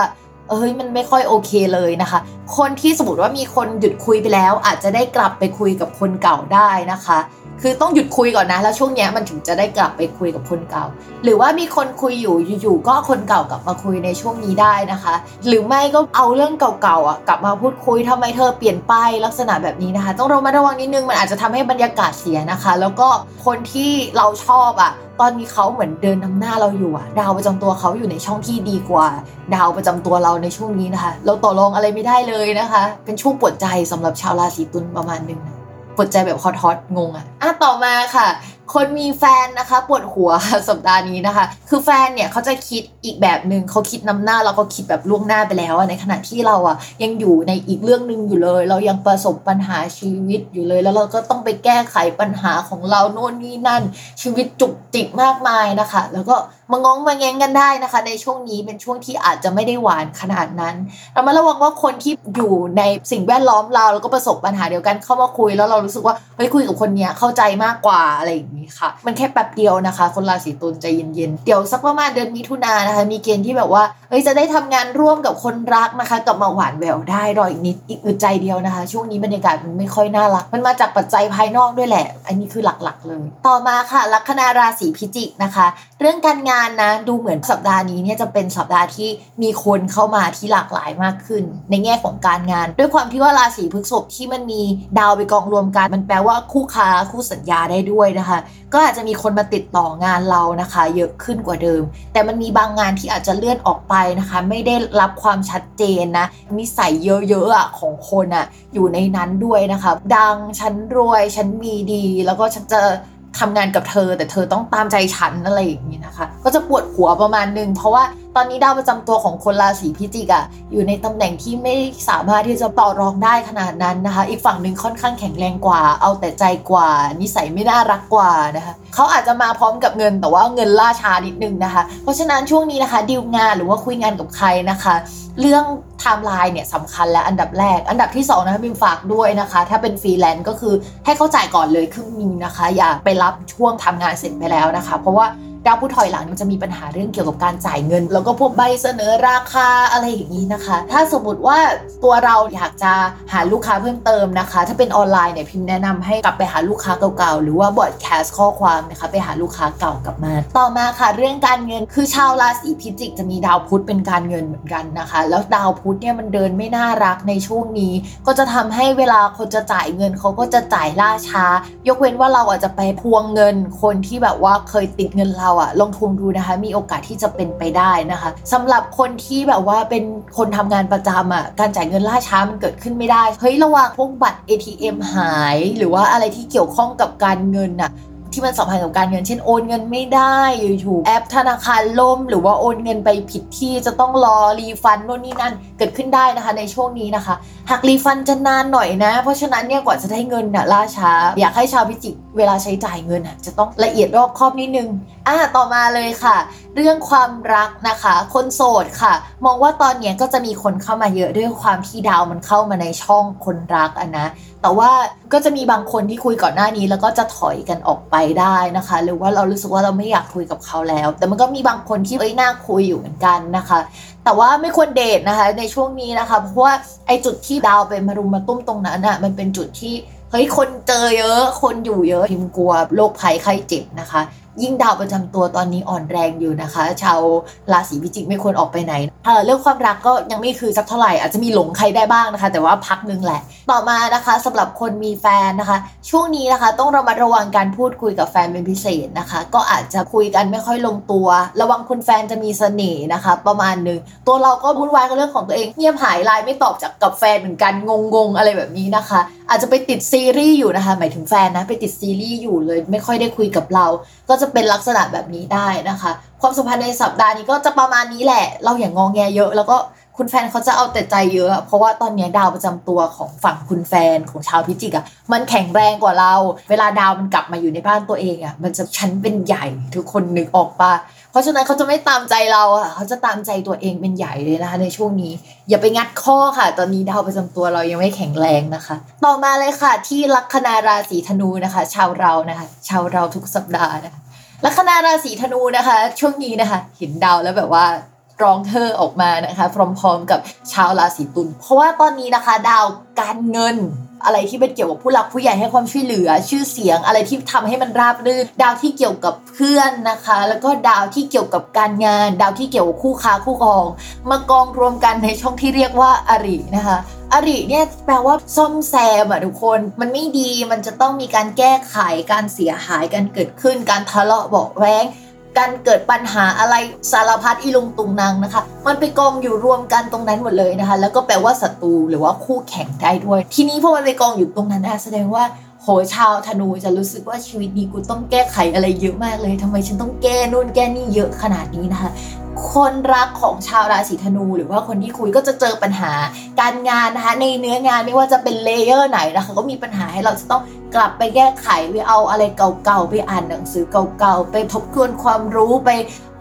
เอ้ยมันไม่ค่อยโอเคเลยนะคะ คนที่สมมติว่ามีคนหยุดคุยไปแล้ว อาจจะได้กลับไปคุยกับคนเก่าได้นะคะ คือต้องหยุดคุยก่อนนะ แล้วช่วงเนี้ยมันถึงจะได้กลับไปคุยกับคนเก่า หรือว่ามีคนคุยอยู่อยู่ๆก็คนเก่ากลับมาคุยในช่วงนี้ได้นะคะ หรือไม่ก็เอาเรื่องเก่าๆอะกลับมาพูดคุยทำไมเธอเปลี่ยนไปลักษณะแบบนี้นะคะ ต้องระมัดระวังนิดนึงมันอาจจะทำให้บรรยากาศเสียนะคะ แล้วก็คนที่เราชอบอะตอนนี้เขาเหมือนเดินนำหน้าเราอยู่อะดาวประจำตัวเขาอยู่ในช่องที่ดีกว่า ดาวประจำตัวเราในช่วงนี้นะคะ เราต่อรองอะไรไม่ได้เลยนะคะ เป็นช่วงปวดใจสำหรับชาวราศีตุลประมาณหนึงนะ ปวดใจแบบฮอตฮอตงงอะอะต่อมาค่ะ คนมีแฟนนะคะปวดหัวสัปดาห์นี้นะคะ คือแฟนเนี่ยเขาจะคิดอีกแบบหนึ่งเขาคิดนำหน้าแล้วก็คิดแบบล่วงหน้าไปแล้วอะในขณะที่เราอะยังอยู่ในอีกเรื่องหนึ่งอยู่เลย เรายังประสบปัญหาชีวิตอยู่เลย แล้วเราก็ต้องไปแก้ไขปัญหาของเราโน่นนี่นั่น ชีวิตจุกจิกมากมายนะคะ แล้วก็ มางงมาแงงกันได้นะคะ ในช่วงนี้เป็นช่วงที่อาจจะไม่ได้หวานขนาดนั้นเรามาระวังว่าคนที่อยู่ในสิ่งแวดล้อมเราแล้วก็ประสบปัญหาเดียวกันเข้ามาคุยแล้วเรารู้สึกว่าเฮ้ยคุยกับคนนี้เข้าใจมากกว่าอะไรอย่างนี้ค่ะ มันแค่แป๊บเดียวนะคะ คนราศีตุลใจเย็นๆเดี๋ยวสักประมาณเดือนมิถุนายนนะคะ มีเกณฑ์ที่แบบว่าเฮ้ยจะได้ทำงานร่วมกับคนรักนะคะกับมาหวานแววได้รออีกนิดอีกอึดใจเดียวนะคะ ช่วงนี้บรรยากาศมันไม่ค่อยน่ารัก มันมาจากปัจจัยภายนอกด้วยแหละ อันนี้คือหลักๆเลย ต่อมาค่ะลัคนาราศีพิจิกนะคะ เรื่องการงานนะ ดูเหมือนสัปดาห์นี้เนี่ยจะเป็นสัปดาห์ที่มีคนเข้ามาที่หลากหลายมากขึ้น ในแง่ของการงาน ด้วยความที่ว่าราศีพฤษภที่มันมีดาวไปกองรวมกัน มันแปลว่าคู่ค้าคู่สัญญาได้ด้วยนะคะ ก็อาจจะมีคนมาติดต่องานเรานะคะ เยอะขึ้นกว่าเดิม แต่มันมีบางงานที่อาจจะเลื่อนออกไปนะคะ ไม่ได้รับความชัดเจนนะนิสัยเยอะๆของคนอะอยู่ในนั้นด้วยนะคะ ดังฉันรวยฉันมีดีแล้วก็ฉันจะ ทำงานกับเธอ แต่เธอต้องตามใจฉันอะไรอย่างนี้นะคะ ก็จะปวดหัวประมาณนึงเพราะว่า ตอนนี้ดาวประจำตัวของคนราศีพิจิกอะอยู่ในตำแหน่งที่ไม่สามารถที่จะต่อรองได้ขนาดนั้นนะคะ อีกฝั่งหนึ่งค่อนข้างแข็งแรงกว่า เอาแต่ใจกว่า นิสัยไม่น่ารักกว่านะคะเขาอาจจะมาพร้อมกับเงินแต่ว่าเงินล่าช้านิดนึงนะคะ เพราะฉะนั้นช่วงนี้นะคะดีลงานหรือว่าคุยงานกับใครนะคะ เรื่องไทม์ไลน์เนี่ยสำคัญเป็นอันดับแรก อันดับที่2นะคะบิมฝากด้วยนะคะ ถ้าเป็นฟรีแลนซ์ก็คือให้เขาจ่ายก่อนเลยครึ่งนึงนะคะ อย่าไปรับช่วงทำงานเสร็จไปแล้วนะคะ เพราะว่า ดาวผู้ถอยหลังมันจะมีปัญหาเรื่องเกี่ยวกับการจ่ายเงิน แล้วก็พวกใบเสนอราคาอะไรอย่างนี้นะคะ ถ้าสมมติว่าตัวเราอยากจะหาลูกค้าเพิ่มเติมนะคะ ถ้าเป็นออนไลน์เนี่ยพิมพ์แนะนำให้กลับไปหาลูกค้าเก่าๆ หรือว่าบอดแคสข้อความนะคะไปหาลูกค้าเก่ากลับมา ต่อมาค่ะ เรื่องการเงินคือชาวราศีพิจิกจะมีดาวพุธเป็นการเงินเหมือนกันนะคะ แล้วดาวพุธเนี่ยมันเดินไม่น่ารักในช่วงนี้ ก็จะทำให้เวลาคนจะจ่ายเงินเขาก็จะจ่ายล่าช้า ยกเว้นว่าเราอาจจะไปทวงเงินคนที่แบบว่าเคยติดเงินเราอะลองทวงดูนะคะ มีโอกาสที่จะเป็นไปได้นะคะสำหรับคนที่แบบว่าเป็นคนทำงานประจำอะการจ่ายเงินล่าช้ามันเกิดขึ้นไม่ได้ เฮ้ยระวังพวกบัตร ATM หาย หรือว่าอะไรที่เกี่ยวข้องกับการเงินอะ ที่มันสัมพันธ์กับการเงิน เช่นโอนเงินไม่ได้อยู่ๆแอปธนาคารล่ม หรือว่าโอนเงินไปผิดที่จะต้องรอ refund โน่นนี่นั่นเกิดขึ้นได้นะคะในช่วงนี้นะคะ หากรีฟันจะนานหน่อยนะ เพราะฉะนั้นเนี่ยกว่าจะได้เงินน่ะล่าช้า อยากให้ชาวพิจิกเวลาใช้จ่ายเงินอะจะต้องละเอียดรอบคอบนิดนึงอะต่อมาเลยค่ะ เรื่องความรักนะคะ คนโสดค่ะ มองว่าตอนเนี้ยก็จะมีคนเข้ามาเยอะด้วยความที่ดาวมันเข้ามาในช่องคนรักอะนะ แต่ว่าก็จะมีบางคนที่คุยก่อนหน้านี้แล้วก็จะถอยกันออกไปได้นะคะ หรือว่าเรารู้สึกว่าเราไม่อยากคุยกับเขาแล้ว แต่มันก็มีบางคนที่เอ้ยน่าคุยอยู่เหมือนกันนะคะ แต่ว่าไม่ควรเดทนะคะ ในช่วงนี้นะคะเพราะว่าไอ้จุดที่ดาวเป็นมารุมมาตุ้มตรงนั้นอะมันเป็นจุดที่เฮ้ยคนเจอเยอะ คนอยู่เยอะพิมกลัวโรคภัยไข้เจ็บนะคะ ยิ่งดาวประจำตัวตอนนี้อ่อนแรงอยู่นะคะ ชาวราศีพิจิกไม่ควรออกไปไหนเออเรื่องความรักก็ยังไม่คือสักเท่าไหร่อาจจะมีหลงใครได้บ้างนะคะ แต่ว่าพักนึงแหละ ต่อมานะคะสำหรับคนมีแฟนนะคะ ช่วงนี้นะคะต้องระมัดระวังการพูดคุยกับแฟนเป็นพิเศษนะคะ ก็อาจจะคุยกันไม่ค่อยลงตัว ระวังคุณแฟนจะมีเสน่ห์นะคะ ประมาณนึงตัวเราก็วุ่นวายกับเรื่องของตัวเองเงียบหายไลน์ไม่ตอบจากกับแฟนเหมือนกันงงๆอะไรแบบนี้นะคะอาจจะไปติดซีรีส์อยู่นะคะ หมายถึงแฟนนะ ไปติดซีรีส์อยู่เลย ไม่ค่อยได้คุยกับเรา ก็จะเป็นลักษณะแบบนี้ได้นะคะ ความสัมพันธ์ในสัปดาห์นี้ก็จะประมาณนี้แหละ เราอย่างงองแงเยอะ แล้วก็คุณแฟนเขาจะเอาแต่ใจเยอะ เพราะว่าตอนนี้ดาวประจำตัวของฝั่งคุณแฟนของชาวพิจิกอะมันแข็งแรงกว่าเรา เวลาดาวมันกลับมาอยู่ในบ้านตัวเองอะมันจะชั้นเป็นใหญ่ทุกคนนึกออกปะ ราะฉะนั้นเขาจะไม่ตามใจเราอะเขาจะตามใจตัวเองเป็นใหญ่เลยนะคะในช่วงนี้ อย่าไปงัดข้อค่ะ ตอนนี้ดาวประจำตัวเรายังไม่แข็งแรงนะคะ ต่อมาเลยค่ะ ที่ลัคนาราศีธนูนะคะ ชาวเรานะคะ ชาวเราทุกสัปดาห์นะคะลัคนาราศีธนูนะคะ ช่วงนี้นะคะเห็นดาวแล้วแบบว่าร้องเธอออกมานะคะพร้อมๆกับชาวราศีตุลเพราะว่าตอนนี้นะคะ ดาวการเงิน อะไรที่เป็นเกี่ยวกับผู้หลักผู้ใหญ่ให้ความช่วยเหลือ ชื่อเสียงอะไรที่ทำให้มันราบรื่น ดาวที่เกี่ยวกับเพื่อนนะคะ แล้วก็ดาวที่เกี่ยวกับการงาน ดาวที่เกี่ยวกับคู่ค้าคู่ครอง มากองรวมกันในช่องที่เรียกว่าอรินะคะอริเนี่ยแปลว่าซ่อมแซมอะทุกคนมันไม่ดีมันจะต้องมีการแก้ไขการเสียหายการเกิดขึ้นการทะเลาะเบาแว้ง การเกิดปัญหาอะไรสารพัดอีลงตุงนางนะคะ มันไปกองอยู่รวมกันตรงนั้นหมดเลยนะคะ แล้วก็แปลว่าศัตรูหรือว่าคู่แข่งได้ด้วย ทีนี้พอมันไปกองอยู่ตรงนั้นนะแสดงว่า โหชาวธนูจะรู้สึกว่าชีวิตนี้กูต้องแก้ไขอะไรเยอะมากเลยทำไมฉันต้องแก้นู่นแก้นี่เยอะขนาดนี้นะคะคนรักของชาวราศีธนู หรือว่าคนที่คุยก็จะเจอปัญหาการงานนะคะในเนื้องานไม่ว่าจะเป็น layer ไหนนะคะก็มีปัญหาให้เราจะต้องกลับไปแก้ไขไปเอาอะไรเก่าๆไปอ่านหนังสือเก่าๆไปทบทวนความรู้ไป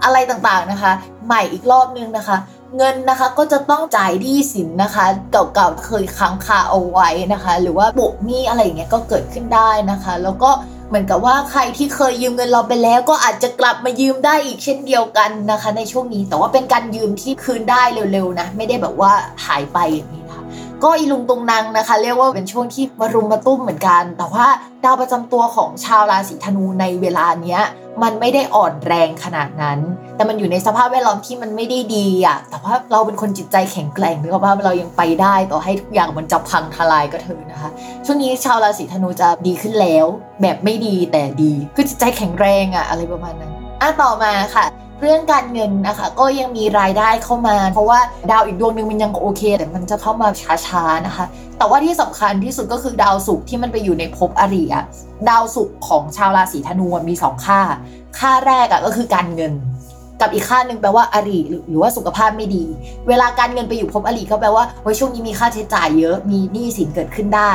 อะไรต่างๆนะคะ ใหม่อีกรอบนึงนะคะ เงินนะคะก็จะต้องจ่ายที่สินนะคะเก่าๆเคยค้างคาเอาไว้นะคะ หรือว่าโบกหนี้อะไรอย่างเงี้ยก็เกิดขึ้นได้นะคะ แล้วก็เหมือนกับว่าใครที่เคยยืมเงินเราไปแล้ว ก็อาจจะกลับมายืมได้อีกเช่นเดียวกันนะคะ ในช่วงนี้แต่ว่าเป็นการยืมที่คืนได้เร็วๆนะไม่ได้แบบว่าหายไปอย่างนี้นะคะ ก็อีลุงตรงนังนะคะ เรียกว่าเป็นช่วงที่มารุมมาตุ้มเหมือนกัน แต่ว่าดาวประจำตัวของชาวราศีธนูในเวลาเนี้ยมันไม่ได้อ่อนแรงขนาดนั้น แต่มันอยู่ในสภาพแวดล้อมที่มันไม่ได้ดีอะแต่ว่าเราเป็นคนจิตใจแข็งแกร่งนึกว่าเรายังไปได้ต่อให้ทุกอย่างมันจะพังทลายก็เถอะนะคะ ช่วงนี้ชาวราศีธนูจะดีขึ้นแล้ว แบบไม่ดีแต่ดี คือจิตใจแข็งแรงอะอะไรประมาณนั้นอะต่อมาค่ะ เรื่องการเงินนะคะก็ยังมีรายได้เข้ามา เพราะว่าดาวอีกดวงหนึ่งมันยังโอเค แต่มันจะเข้ามาช้าๆนะคะ แต่ว่าที่สำคัญที่สุดก็คือดาวศุกร์ที่มันไปอยู่ในภพอริอะดาวศุกร์ของชาวราศีธนูมีสองค่า ค่าแรกอะก็คือการเงิน กับอีกค่าหนึ่งแปลว่าอริหรือว่าสุขภาพไม่ดี เวลาการเงินไปอยู่ภพอริก็แปลว่าเฮ้ยช่วงนี้มีค่าใช้จ่ายเยอะมีหนี้สินเกิดขึ้นได้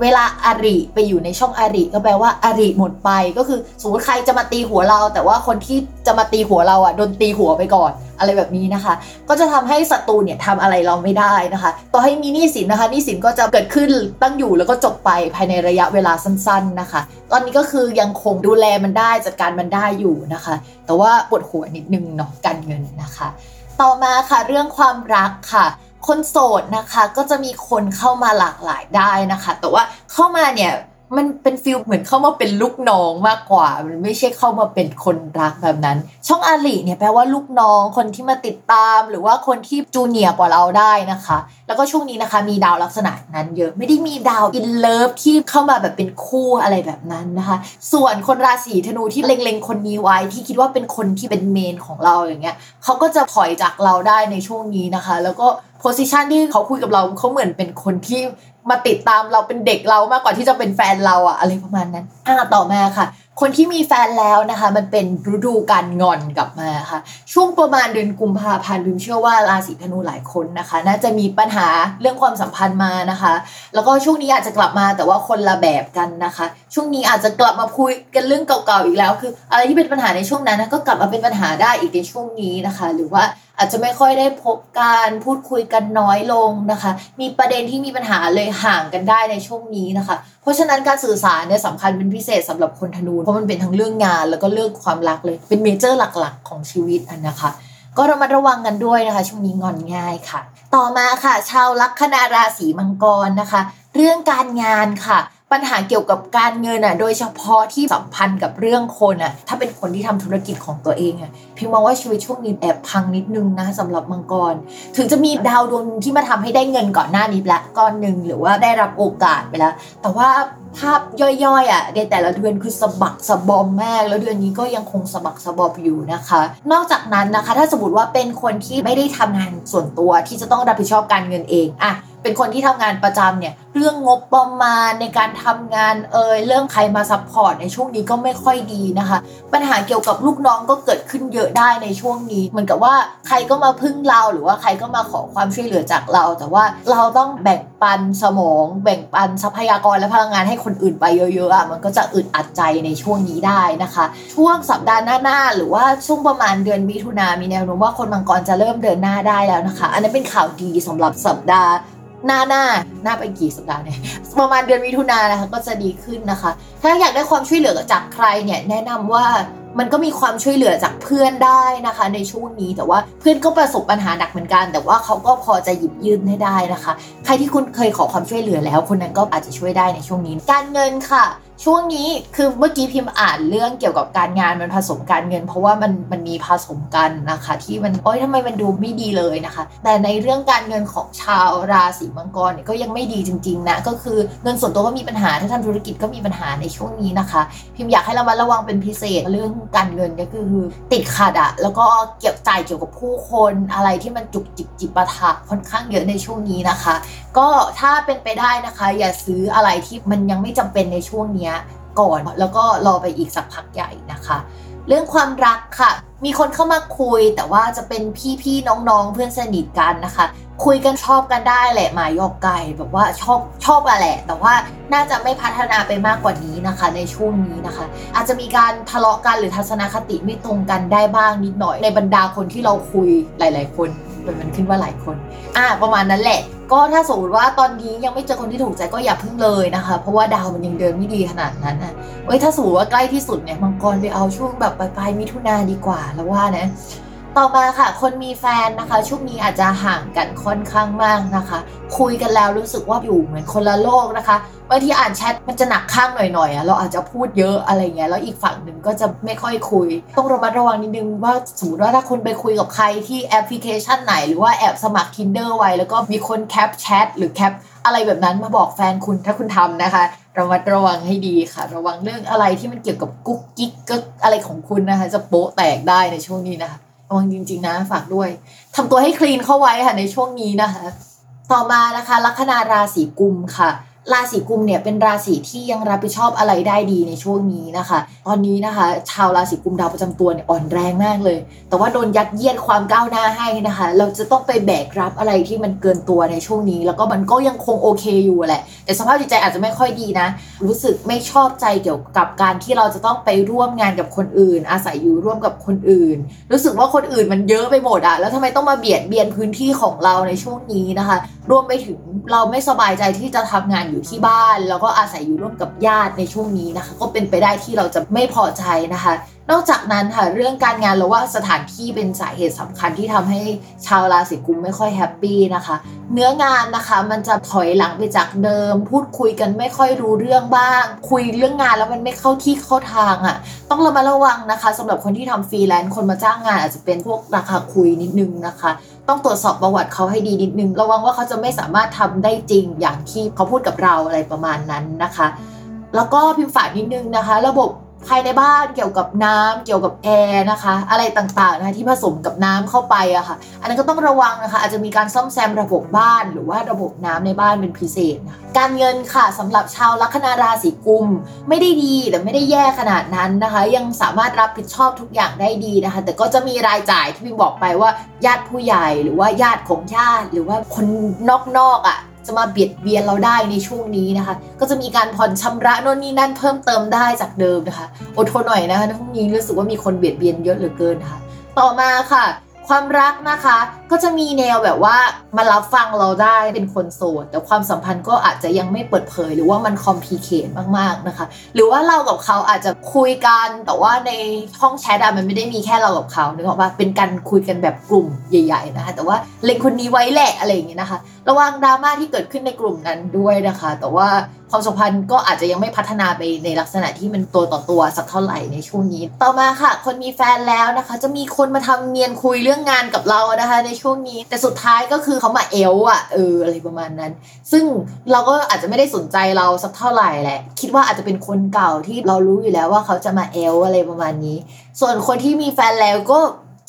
เวลาอริไปอยู่ในช่องอริก็แปลว่าอริหมดไป ก็คือสมมติใครจะมาตีหัวเรา แต่ว่าคนที่จะมาตีหัวเราอะโดนตีหัวไปก่อนอะไรแบบนี้นะคะ ก็จะทำให้ศัตรูเนี่ยทำอะไรเราไม่ได้นะคะ ต่อให้มีหนี้สินนะคะหนี้สินก็จะเกิดขึ้นตั้งอยู่แล้วก็จบไปภายในระยะเวลาสั้น ๆนะคะ ตอนนี้ก็คือยังคงดูแลมันได้จัดการมันได้อยู่นะคะแต่ว่าปวดหัวนิดนึงเนาะการเงินนะคะ ต่อมาค่ะเรื่องความรักค่ะ คนโสดนะคะก็จะมีคนเข้ามาหลากหลายได้นะคะ แต่ว่าเข้ามาเนี่ยมันเป็นฟิลเหมือนเข้ามาเป็นลูกน้องมากกว่า มันไม่ใช่เข้ามาเป็นคนรักแบบนั้น ช่องอริเนี่ยแปลว่าลูกน้องคนที่มาติดตาม หรือว่าคนที่ junior กว่าเราได้นะคะ แล้วก็ช่วงนี้นะคะ มีดาวลักษณะนั้นเยอะไม่ได้มีดาว in love ที่เข้ามาแบบเป็นคู่อะไรแบบนั้นนะคะ ส่วนคนราศีธนูที่เล็งๆคนนี้ไว้ที่คิดว่าเป็นคนที่เป็น main ของเราอย่างเงี้ยเขาก็จะถอยจากเราได้ในช่วงนี้นะคะ แล้วก็ position ที่เขาคุยกับเราเขาเหมือนเป็นคนที่มาติดตามเราเป็นเด็กเรามากกว่าที่จะเป็นแฟนเราอะอะไรประมาณนั้นอ่าต่อมาค่ะ คนที่มีแฟนแล้วนะคะ มันเป็นฤดูการงอนกลับมาค่ะ ช่วงประมาณเดือนกุมภาพันธ์บิมเชื่อว่าราศีธนูหลายคนนะคะ น่าจะมีปัญหาเรื่องความสัมพันธ์มานะคะ แล้วก็ช่วงนี้อาจจะกลับมาแต่ว่าคนละแบบกันนะคะ ช่วงนี้อาจจะกลับมาคุยกันเรื่องเก่าๆอีกแล้ว คือ อะไรที่เป็นปัญหาในช่วงนั้นนะก็กลับมาเป็นปัญหาได้อีกในช่วงนี้นะคะ หรือว่าอาจจะไม่ค่อยได้พบการพูดคุยกันน้อยลงนะคะ มีประเด็นที่มีปัญหาเลยห่างกันได้ในช่วงนี้นะคะ เพราะฉะนั้นการสื่อสารเนี่ยสำคัญเป็นพิเศษสำหรับคนธนูเพราะมันเป็นทั้งเรื่องงาน แล้วก็เรื่องความรักเลยเป็นเมเจอร์หลักๆ ของชีวิตอันนะคะ ก็ระมัดระวังกันด้วยนะคะ ช่วงนี้งอนง่ายค่ะ ต่อมาค่ะ ชาวลัคนาราศีมังกรนะคะ เรื่องการงานค่ะ ปัญหาเกี่ยวกับการเงินอะ โดยเฉพาะที่สัมพันธ์กับเรื่องคนอะ ถ้าเป็นคนที่ทำธุรกิจของตัวเองอะพิมมองว่าชีวิตช่วงนี้แอบพังนิดนึงนะสำหรับมังกร ถึงจะมีดาวดวงที่มาทำให้ได้เงินก่อนหน้านี้ละก้อนหนึ่งหรือว่าได้รับโอกาสไปแล้ว แต่ว่าภาพย่อยๆอะในแต่ละเดือนคือสะบักสะบอมมาก แล้วเดือนนี้ก็ยังคงสะบักสะบอมอยู่นะคะ นอกจากนั้นนะคะ ถ้าสมมติว่าเป็นคนที่ไม่ได้ทำงานส่วนตัวที่จะต้องรับผิดชอบการเงินเองอะ เป็นคนที่ทำงานประจำเนี่ยเรื่องงบประมาณในการทำงานเอยเรื่องใครมา support ในช่วงนี้ก็ไม่ค่อยดีนะคะ ปัญหาเกี่ยวกับลูกน้องก็เกิดขึ้นเยอะได้ในช่วงนี้เหมือนกับว่าใครก็มาพึ่งเราหรือว่าใครก็มาขอความช่วยเหลือจากเรา แต่ว่าเราต้องแบ่งปันสมอง แบ่งปันทรัพยากรและพลังงานให้คนอื่นไปเยอะๆอะมันก็จะอึดอัดใจในช่วงนี้ได้นะคะ ช่วงสัปดาห์หน้าๆหรือว่าช่วงประมาณเดือนมิถุนามีแนวโน้มว่าคนมังกรจะเริ่มเดินหน้าได้แล้วนะคะ อันนั้นเป็นข่าวดีสำหรับสัปดาห์ หน้าหน้าหน้าไปกี่สัปดาห์เนี่ยประมาณเดือนมิถุนายนนะคะก็จะดีขึ้นนะคะ ถ้าอยากได้ความช่วยเหลือจากใครเนี่ยแนะนำว่ามันก็มีความช่วยเหลือจากเพื่อนได้นะคะ ในช่วงนี้แต่ว่าเพื่อนก็ประสบปัญหาหนักเหมือนกัน แต่ว่าเขาก็พอจะหยิบยื่นให้ได้นะคะ ใครที่คุณเคยขอความช่วยเหลือแล้วคนนั้นก็อาจจะช่วยได้ในช่วงนี้ การเงินค่ะ ช่วงนี้คือเมื่อกี้พิมพ์อ่านเรื่องเกี่ยวกับการงานมันผสมการเงิน เพราะว่ามันมันมีผสมกันนะคะ ที่มันโอ๊ยทำไมมันดูไม่ดีเลยนะคะ แต่ในเรื่องการเงินของชาวราศีมังกรเนี่ยก็ยังไม่ดีจริงๆนะก็คือเงินส่วนตัวก็มีปัญหาถ้าทำธุรกิจก็มีปัญหาในช่วงนี้นะคะ พิมพ์อยากให้เระมัดระวังเป็นพิเศษเรื่องการเงินก็คือติดขัดอะแล้วก็เกี่ยวจ่ายเกี่ยวกับผู้คนอะไรที่มันจุกจิกจิปาถะค่อนข้างเยอะในช่วงนี้นะคะ ก็ถ้าเป็นไปได้นะคะ อย่าซื้ออะไรที่มันยังไม่จำเป็นในช่วงเนี้ยก่อน แล้วก็รอไปอีกสักพักใหญ่นะคะ เรื่องความรักค่ะ มีคนเข้ามาคุย แต่ว่าจะเป็นพี่ๆน้องๆ เพื่อนสนิทกันนะคะ คุยกันชอบกันได้แหละหมายอกไก่แบบว่าชอบชอบอะแหละ แต่ว่าน่าจะไม่พัฒนาไปมากกว่านี้นะคะ ในช่วงนี้นะคะ อาจจะมีการทะเลาะกันหรือทัศนคติไม่ตรงกันได้บ้างนิดหน่อยในบรรดาคนที่เราคุยหลาย ๆ คน เป็นมันขึ้นว่าหลายคน อ่า ประมาณนั้นแหละ ก็ถ้าสมมติว่าตอนนี้ยังไม่เจอคนที่ถูกใจก็อย่าพึ่งเลยนะคะ เพราะว่าดาวมันยังเดินไม่ดีขนาดนั้นอะเอ้ยถ้าสมมติว่าใกล้ที่สุดเนี่ยมังกรไปเอาช่วงแบบปลายๆมิถุนาดีกว่าแล้วว่านะ ต่อมาค่ะ คนมีแฟนนะคะ ช่วงนี้อาจจะห่างกันค่อนข้างมากนะคะ คุยกันแล้วรู้สึกว่าอยู่เหมือนคนละโลกนะคะบางทีอ่านแชทมันจะหนักข้างหน่อยๆอะเราอาจจะพูดเยอะอะไรเงี้ยแล้วอีกฝั่งหนึ่งก็จะไม่ค่อยคุย ต้องระมัดระวังนิดนึงว่าสมมติว่าถ้าคุณไปคุยกับใครที่แอปพลิเคชันไหน หรือว่าแอบสมัคร Tinder ไว้ แล้วก็มีคน cap chat หรือ cap อะไรแบบนั้นมาบอกแฟนคุณถ้าคุณทำนะคะระมัดระวังให้ดีค่ะ ระวังเรื่องอะไรที่มันเกี่ยวกับกุ๊กกิ๊กก็อะไรของคุณนะคะ จะโป๊ะแตกได้ในช่วงนี้นะคะ ระวังจริง ๆ นะ ฝากด้วยทำตัวให้ clean เข้าไว้ค่ะในช่วงนี้นะคะ ต่อมานะคะ ลัคนาราศีกุมภ์ค่ะ ราศีกุมภ์เนี่ยเป็นราศีที่ยังรับผิดชอบอะไรได้ดีในช่วงนี้นะคะ ตอนนี้นะคะ ชาวราศีกุมดาวประจำตัวเนี่ยอ่อนแรงมากเลย แต่ว่าโดนยัดเยียดความก้าวหน้าให้นะคะ เราจะต้องไปแบกรับอะไรที่มันเกินตัวในช่วงนี้ แล้วก็มันก็ยังคงโอเคอยู่แหละ แต่สภาพจิตใจอาจจะไม่ค่อยดีนะ รู้สึกไม่ชอบใจเกี่ยวกับการที่เราจะต้องไปร่วมงานกับคนอื่น อาศัยอยู่ร่วมกับคนอื่น รู้สึกว่าคนอื่นมันเยอะไปหมดอะแล้วทำไมต้องมาเบียดเบียนพื้นที่ของเราในช่วงนี้นะคะ รวมไปถึงเราไม่สบายใจที่จะทำงานอยู่ที่บ้าน แล้วก็อาศัยอยู่ร่วมกับญาติในช่วงนี้นะคะ ก็เป็นไปได้ที่เราจะไม่พอใจนะคะนอกจากนั้นค่ะเรื่องการงานเราว่าสถานที่เป็นสาเหตุสำคัญที่ทำให้ชาวราศีกุมภ์ไม่ค่อย happy นะคะ เนื้องานนะคะมันจะถอยหลังไปจากเดิม พูดคุยกันไม่ค่อยรู้เรื่องบ้าง คุยเรื่องงานแล้วมันไม่เข้าที่เข้าทางอะ่ะ ต้องระมัดระวังนะคะสำหรับคนที่ทำฟรีแลนซ์คนมาจ้างงานอาจจะเป็นพวกราคาคุยนิดนึงนะคะ ต้องตรวจสอบประวัติเขาให้ดีนิดนึง ระวังว่าเขาจะไม่สามารถทำได้จริงอย่างที่เขาพูดกับเราอะไรประมาณนั้นนะคะ แล้วก็พิมพ์ฝากนิดนึงนะคะ ระบบ ภายในบ้านเกี่ยวกับน้ำเกี่ยวกับแอร์นะคะ อะไรต่างๆนะคะที่ผสมกับน้ำเข้าไปอะค่ะ อันนั้นก็ต้องระวังนะคะ อาจจะมีการซ่อมแซมระบบบ้าน หรือว่าระบบน้ำในบ้านเป็นพิเศษนะการเงินค่ะสำหรับชาวลัคนาราศีกุม ไม่ได้ดีแต่ไม่ได้แย่ขนาดนั้นนะคะ ยังสามารถรับผิดชอบทุกอย่างได้ดีนะคะ แต่ก็จะมีรายจ่ายที่พิมบอกไปว่าญาติผู้ใหญ่หรือว่าญาติของญาติหรือว่าคนนอกๆอะ จะมาเบียดเบียนเราได้ในช่วงนี้นะคะ ก็จะมีการผ่อนชำระโน่นนี่นั่นเพิ่มเติมได้จากเดิมนะคะ อดทนหน่อยนะคะในช่วงนี้รู้สึกว่ามีคนเบียดเบียนเยอะเหลือเกินค่ะ ต่อมาค่ะ ความรักนะคะ ก็จะมีแนวแบบว่ามารับฟังเราได้เป็นคนโสด แต่ความสัมพันธ์ก็อาจจะยังไม่เปิดเผย หรือว่ามัน complicate มากๆนะคะ หรือว่าเรากับเขาอาจจะคุยกันแต่ว่าในห้องแชทอะมันไม่ได้มีแค่เรากับเขานึกออกปะเป็นการคุยกันแบบกลุ่มใหญ่ ๆ นะคะแต่ว่าเล็งคนนี้ไว้แหละอะไรอย่างเงี้ยนะคะระวังดราม่าที่เกิดขึ้นในกลุ่มนั้นด้วยนะคะ แต่ว่าความสัมพันธ์ก็อาจจะยังไม่พัฒนาไปในลักษณะที่มันตัวต่อตัวสักเท่าไหร่ในช่วงนี้ ต่อมาค่ะ คนมีแฟนแล้วนะคะ จะมีคนมาทำเนียนคุยเรื่องงานกับเรานะคะ ในช่วงนี้ แต่สุดท้ายก็คือเขามาเอลอะเอออะไรประมาณนั้น ซึ่งเราก็อาจจะไม่ได้สนใจเราสักเท่าไหร่แหละ คิดว่าอาจจะเป็นคนเก่าที่เรารู้อยู่แล้วว่าเขาจะมาเอลอะไรประมาณนี้ ส่วนคนที่มีแฟนแล้วก็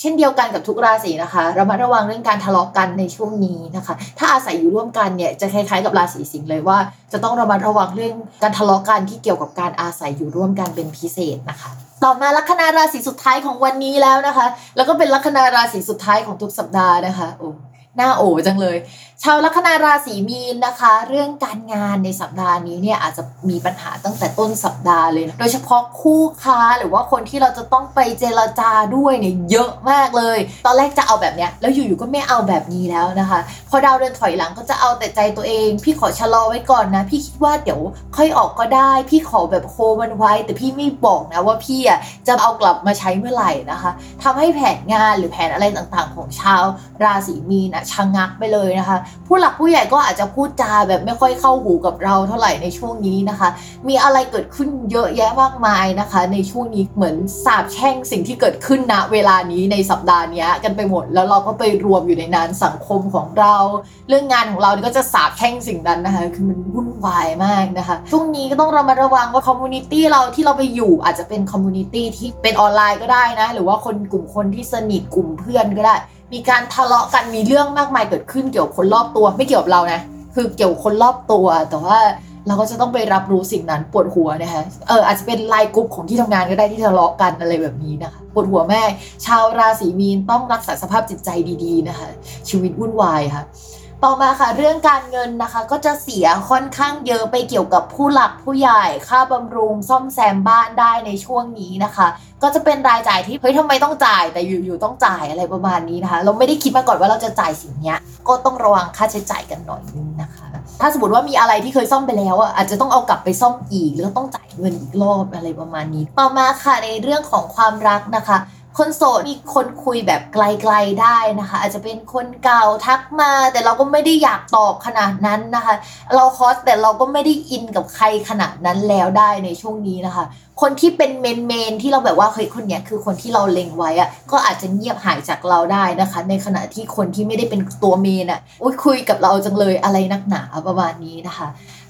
ช่นเดียวกันกับทุกราศีนะคะระมัดระวังเรื่องการทะเลาะกันในช่วงนี้นะคะ ถ้าอาศัยอยู่ร่วมกันเนี่ยจะคล้ายๆกับราศีสิงห์เลยว่า จะต้องระมัดระวังเรื่องการทะเลาะกันที่เกี่ยวกับการอาศัยอยู่ร่วมกันเป็นพิเศษนะคะ ต่อมาลัคนาราศีสุดท้ายของวันนี้แล้วนะคะ แล้วก็เป็นลัคนาราศีสุดท้ายของทุกสัปดาห์นะคะโอ้ หน้าโอจังเลย ชาวลัคนาราศีมีนนะคะ เรื่องการงานในสัปดาห์นี้เนี่ยอาจจะมีปัญหาตั้งแต่ต้นสัปดาห์เลยนะโดยเฉพาะคู่ค้าหรือว่าคนที่เราจะต้องไปเจรจาด้วยเนี่ยเยอะมากเลย ตอนแรกจะเอาแบบเนี้ยแล้วอยู่ๆก็ไม่เอาแบบนี้แล้วนะคะ พอดาวเดินถอยหลังก็จะเอาแต่ใจตัวเอง พี่ขอชะลอไว้ก่อนนะ พี่คิดว่าเดี๋ยวค่อยออกก็ได้ พี่ขอแบบโคมันไว้ แต่พี่ไม่บอกนะว่าพี่อะจะเอากลับมาใช้เมื่อไหร่นะคะทำให้แผนงานหรือแผนอะไรต่างๆ ของชาวราศีมีนอะชะงักไปเลยนะคะ ผู้หลักผู้ใหญ่ก็อาจจะพูดจาแบบไม่ค่อยเข้าหูกับเราเท่าไหร่ในช่วงนี้นะคะ มีอะไรเกิดขึ้นเยอะแยะมากมายนะคะ ในช่วงนี้เหมือนสาบแช่งสิ่งที่เกิดขึ้นณเวลานี้ในสัปดาห์นี้กันไปหมด แล้วเราก็ไปรวมอยู่ในนั้นสังคมของเรา เรื่องงานของเราก็จะสาบแช่งสิ่งนั้นนะคะ คือมันวุ่นวายมากนะคะช่วงนี้ก็ต้องระมัดระวังว่า community เราที่เราไปอยู่อาจจะเป็น community ที่เป็นออนไลน์ก็ได้นะหรือว่าคนกลุ่มคนที่สนิทกลุ่มเพื่อนก็ได้ มีการทะเลาะกันมีเรื่องมากมายเกิดขึ้นเกี่ยวกับคนรอบตัวไม่เกี่ยวกับเรานะ คือเกี่ยวกับคนรอบตัว แต่ว่าเราก็จะต้องไปรับรู้สิ่งนั้นปวดหัวนะคะเอออาจจะเป็น LINE group ของที่ทำงานก็ได้ที่ทะเลาะกันอะไรแบบนี้นะคะปวดหัวแม่ ชาวราศีมีนต้องรักษาสภาพจิตใจดีๆนะคะ ชีวิตวุ่นวายค่ะ ต่อมาค่ะเรื่องการเงินนะคะ ก็จะเสียค่อนข้างเยอะไปเกี่ยวกับผู้หลักผู้ใหญ่ค่าบำรุงซ่อมแซมบ้านได้ในช่วงนี้นะคะ ก็จะเป็นรายจ่ายที่เฮ้ยทำไมต้องจ่ายแต่อยู่ๆต้องจ่ายอะไรประมาณนี้นะคะ เราไม่ได้คิดมาก่อนว่าเราจะจ่ายสิ่งนี้ก็ต้องระวังค่าใช้จ่ายกันหน่อยนึงนะคะ ถ้าสมมติว่ามีอะไรที่เคยซ่อมไปแล้วอะอาจจะต้องเอากลับไปซ่อมอีกหรือต้องจ่ายเงินอีกรอบอะไรประมาณนี้ ต่อมาค่ะในเรื่องของความรักนะคะ คนโสดมีคนคุยแบบไกลๆได้นะคะ อาจจะเป็นคนเก่าทักมา แต่เราก็ไม่ได้อยากตอบขนาดนั้นนะคะ เราคอสแต่เราก็ไม่ได้อินกับใครขนาดนั้นแล้วได้ในช่วงนี้นะคะ คนที่เป็นเมนเมนที่เราแบบว่าเฮ้ยคนเนี้ยคือคนที่เราเล็งไว้อะก็อาจจะเงียบหายจากเราได้นะคะ ในขณะที่คนที่ไม่ได้เป็นตัวเมนอะอุ้ยคุยกับเราจังเลยอะไรนักหนาประมาณนี้นะคะ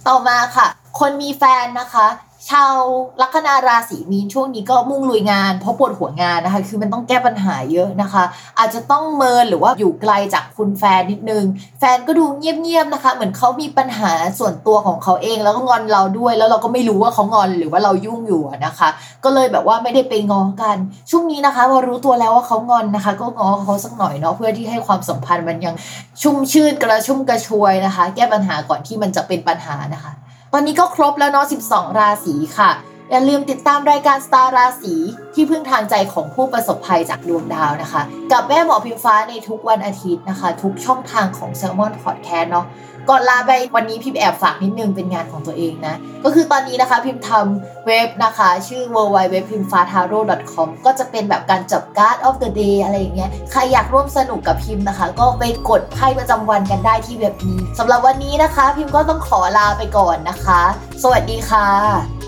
ต่อมาค่ะ คนมีแฟนนะคะ ชาวลัคนาราศีมีนช่วงนี้ก็มุ่งลุยงานเพราะปวดหัวงานนะคะ คือมันต้องแก้ปัญหาเยอะนะคะ อาจจะต้องเมินหรือว่าอยู่ไกลจากคุณแฟนนิดนึง แฟนก็ดูเงียบๆนะคะ เหมือนเขามีปัญหาส่วนตัวของเขาเองแล้วก็งอนเราด้วย แล้วเราก็ไม่รู้ว่าเขางอนหรือว่าเรายุ่งอยู่นะคะ ก็เลยแบบว่าไม่ได้ไปงอกัน ช่วงนี้นะคะพอรู้ตัวแล้วว่าเขางอนนะคะ ก็งอเขาสักหน่อยเนาะเพื่อที่ให้ความสัมพันธ์มันยังชุ่มชื่นกระชุ่มกระชวยนะคะ แก้ปัญหาก่อนที่มันจะเป็นปัญหานะคะ ตอนนี้ก็ครบแล้วเนาะ 12 ราศีค่ะ อย่าลืมติดตามรายการสตาร์ราศีที่พึ่งทางใจของผู้ประสบภัยจากดวงดาวนะคะ กับแม่หมอพิมฟ้าในทุกวันอาทิตย์นะคะ ทุกช่องทางของ s ซ l m o n Podcast เนาะ ก่อนลาไปวันนี้พิมแอบฝากนิดนึงเป็นงานของตัวเองนะ ก็คือตอนนี้นะคะพิมทำเว็บนะคะ ชื่อ w w w p i m f a t a r o c o m ก็จะเป็นแบบการจับการ์ด of the day อะไรอย่างเงี้ยใครอยากร่วมสนุกกับพิมนะคะ ก็ไปกดไพ่ประจำวันกันได้ที่เว็บนี้สำหรับวันนี้นะคะ พิมก็ต้องขอลาไปก่อนนะคะ สวัสดีค่ะ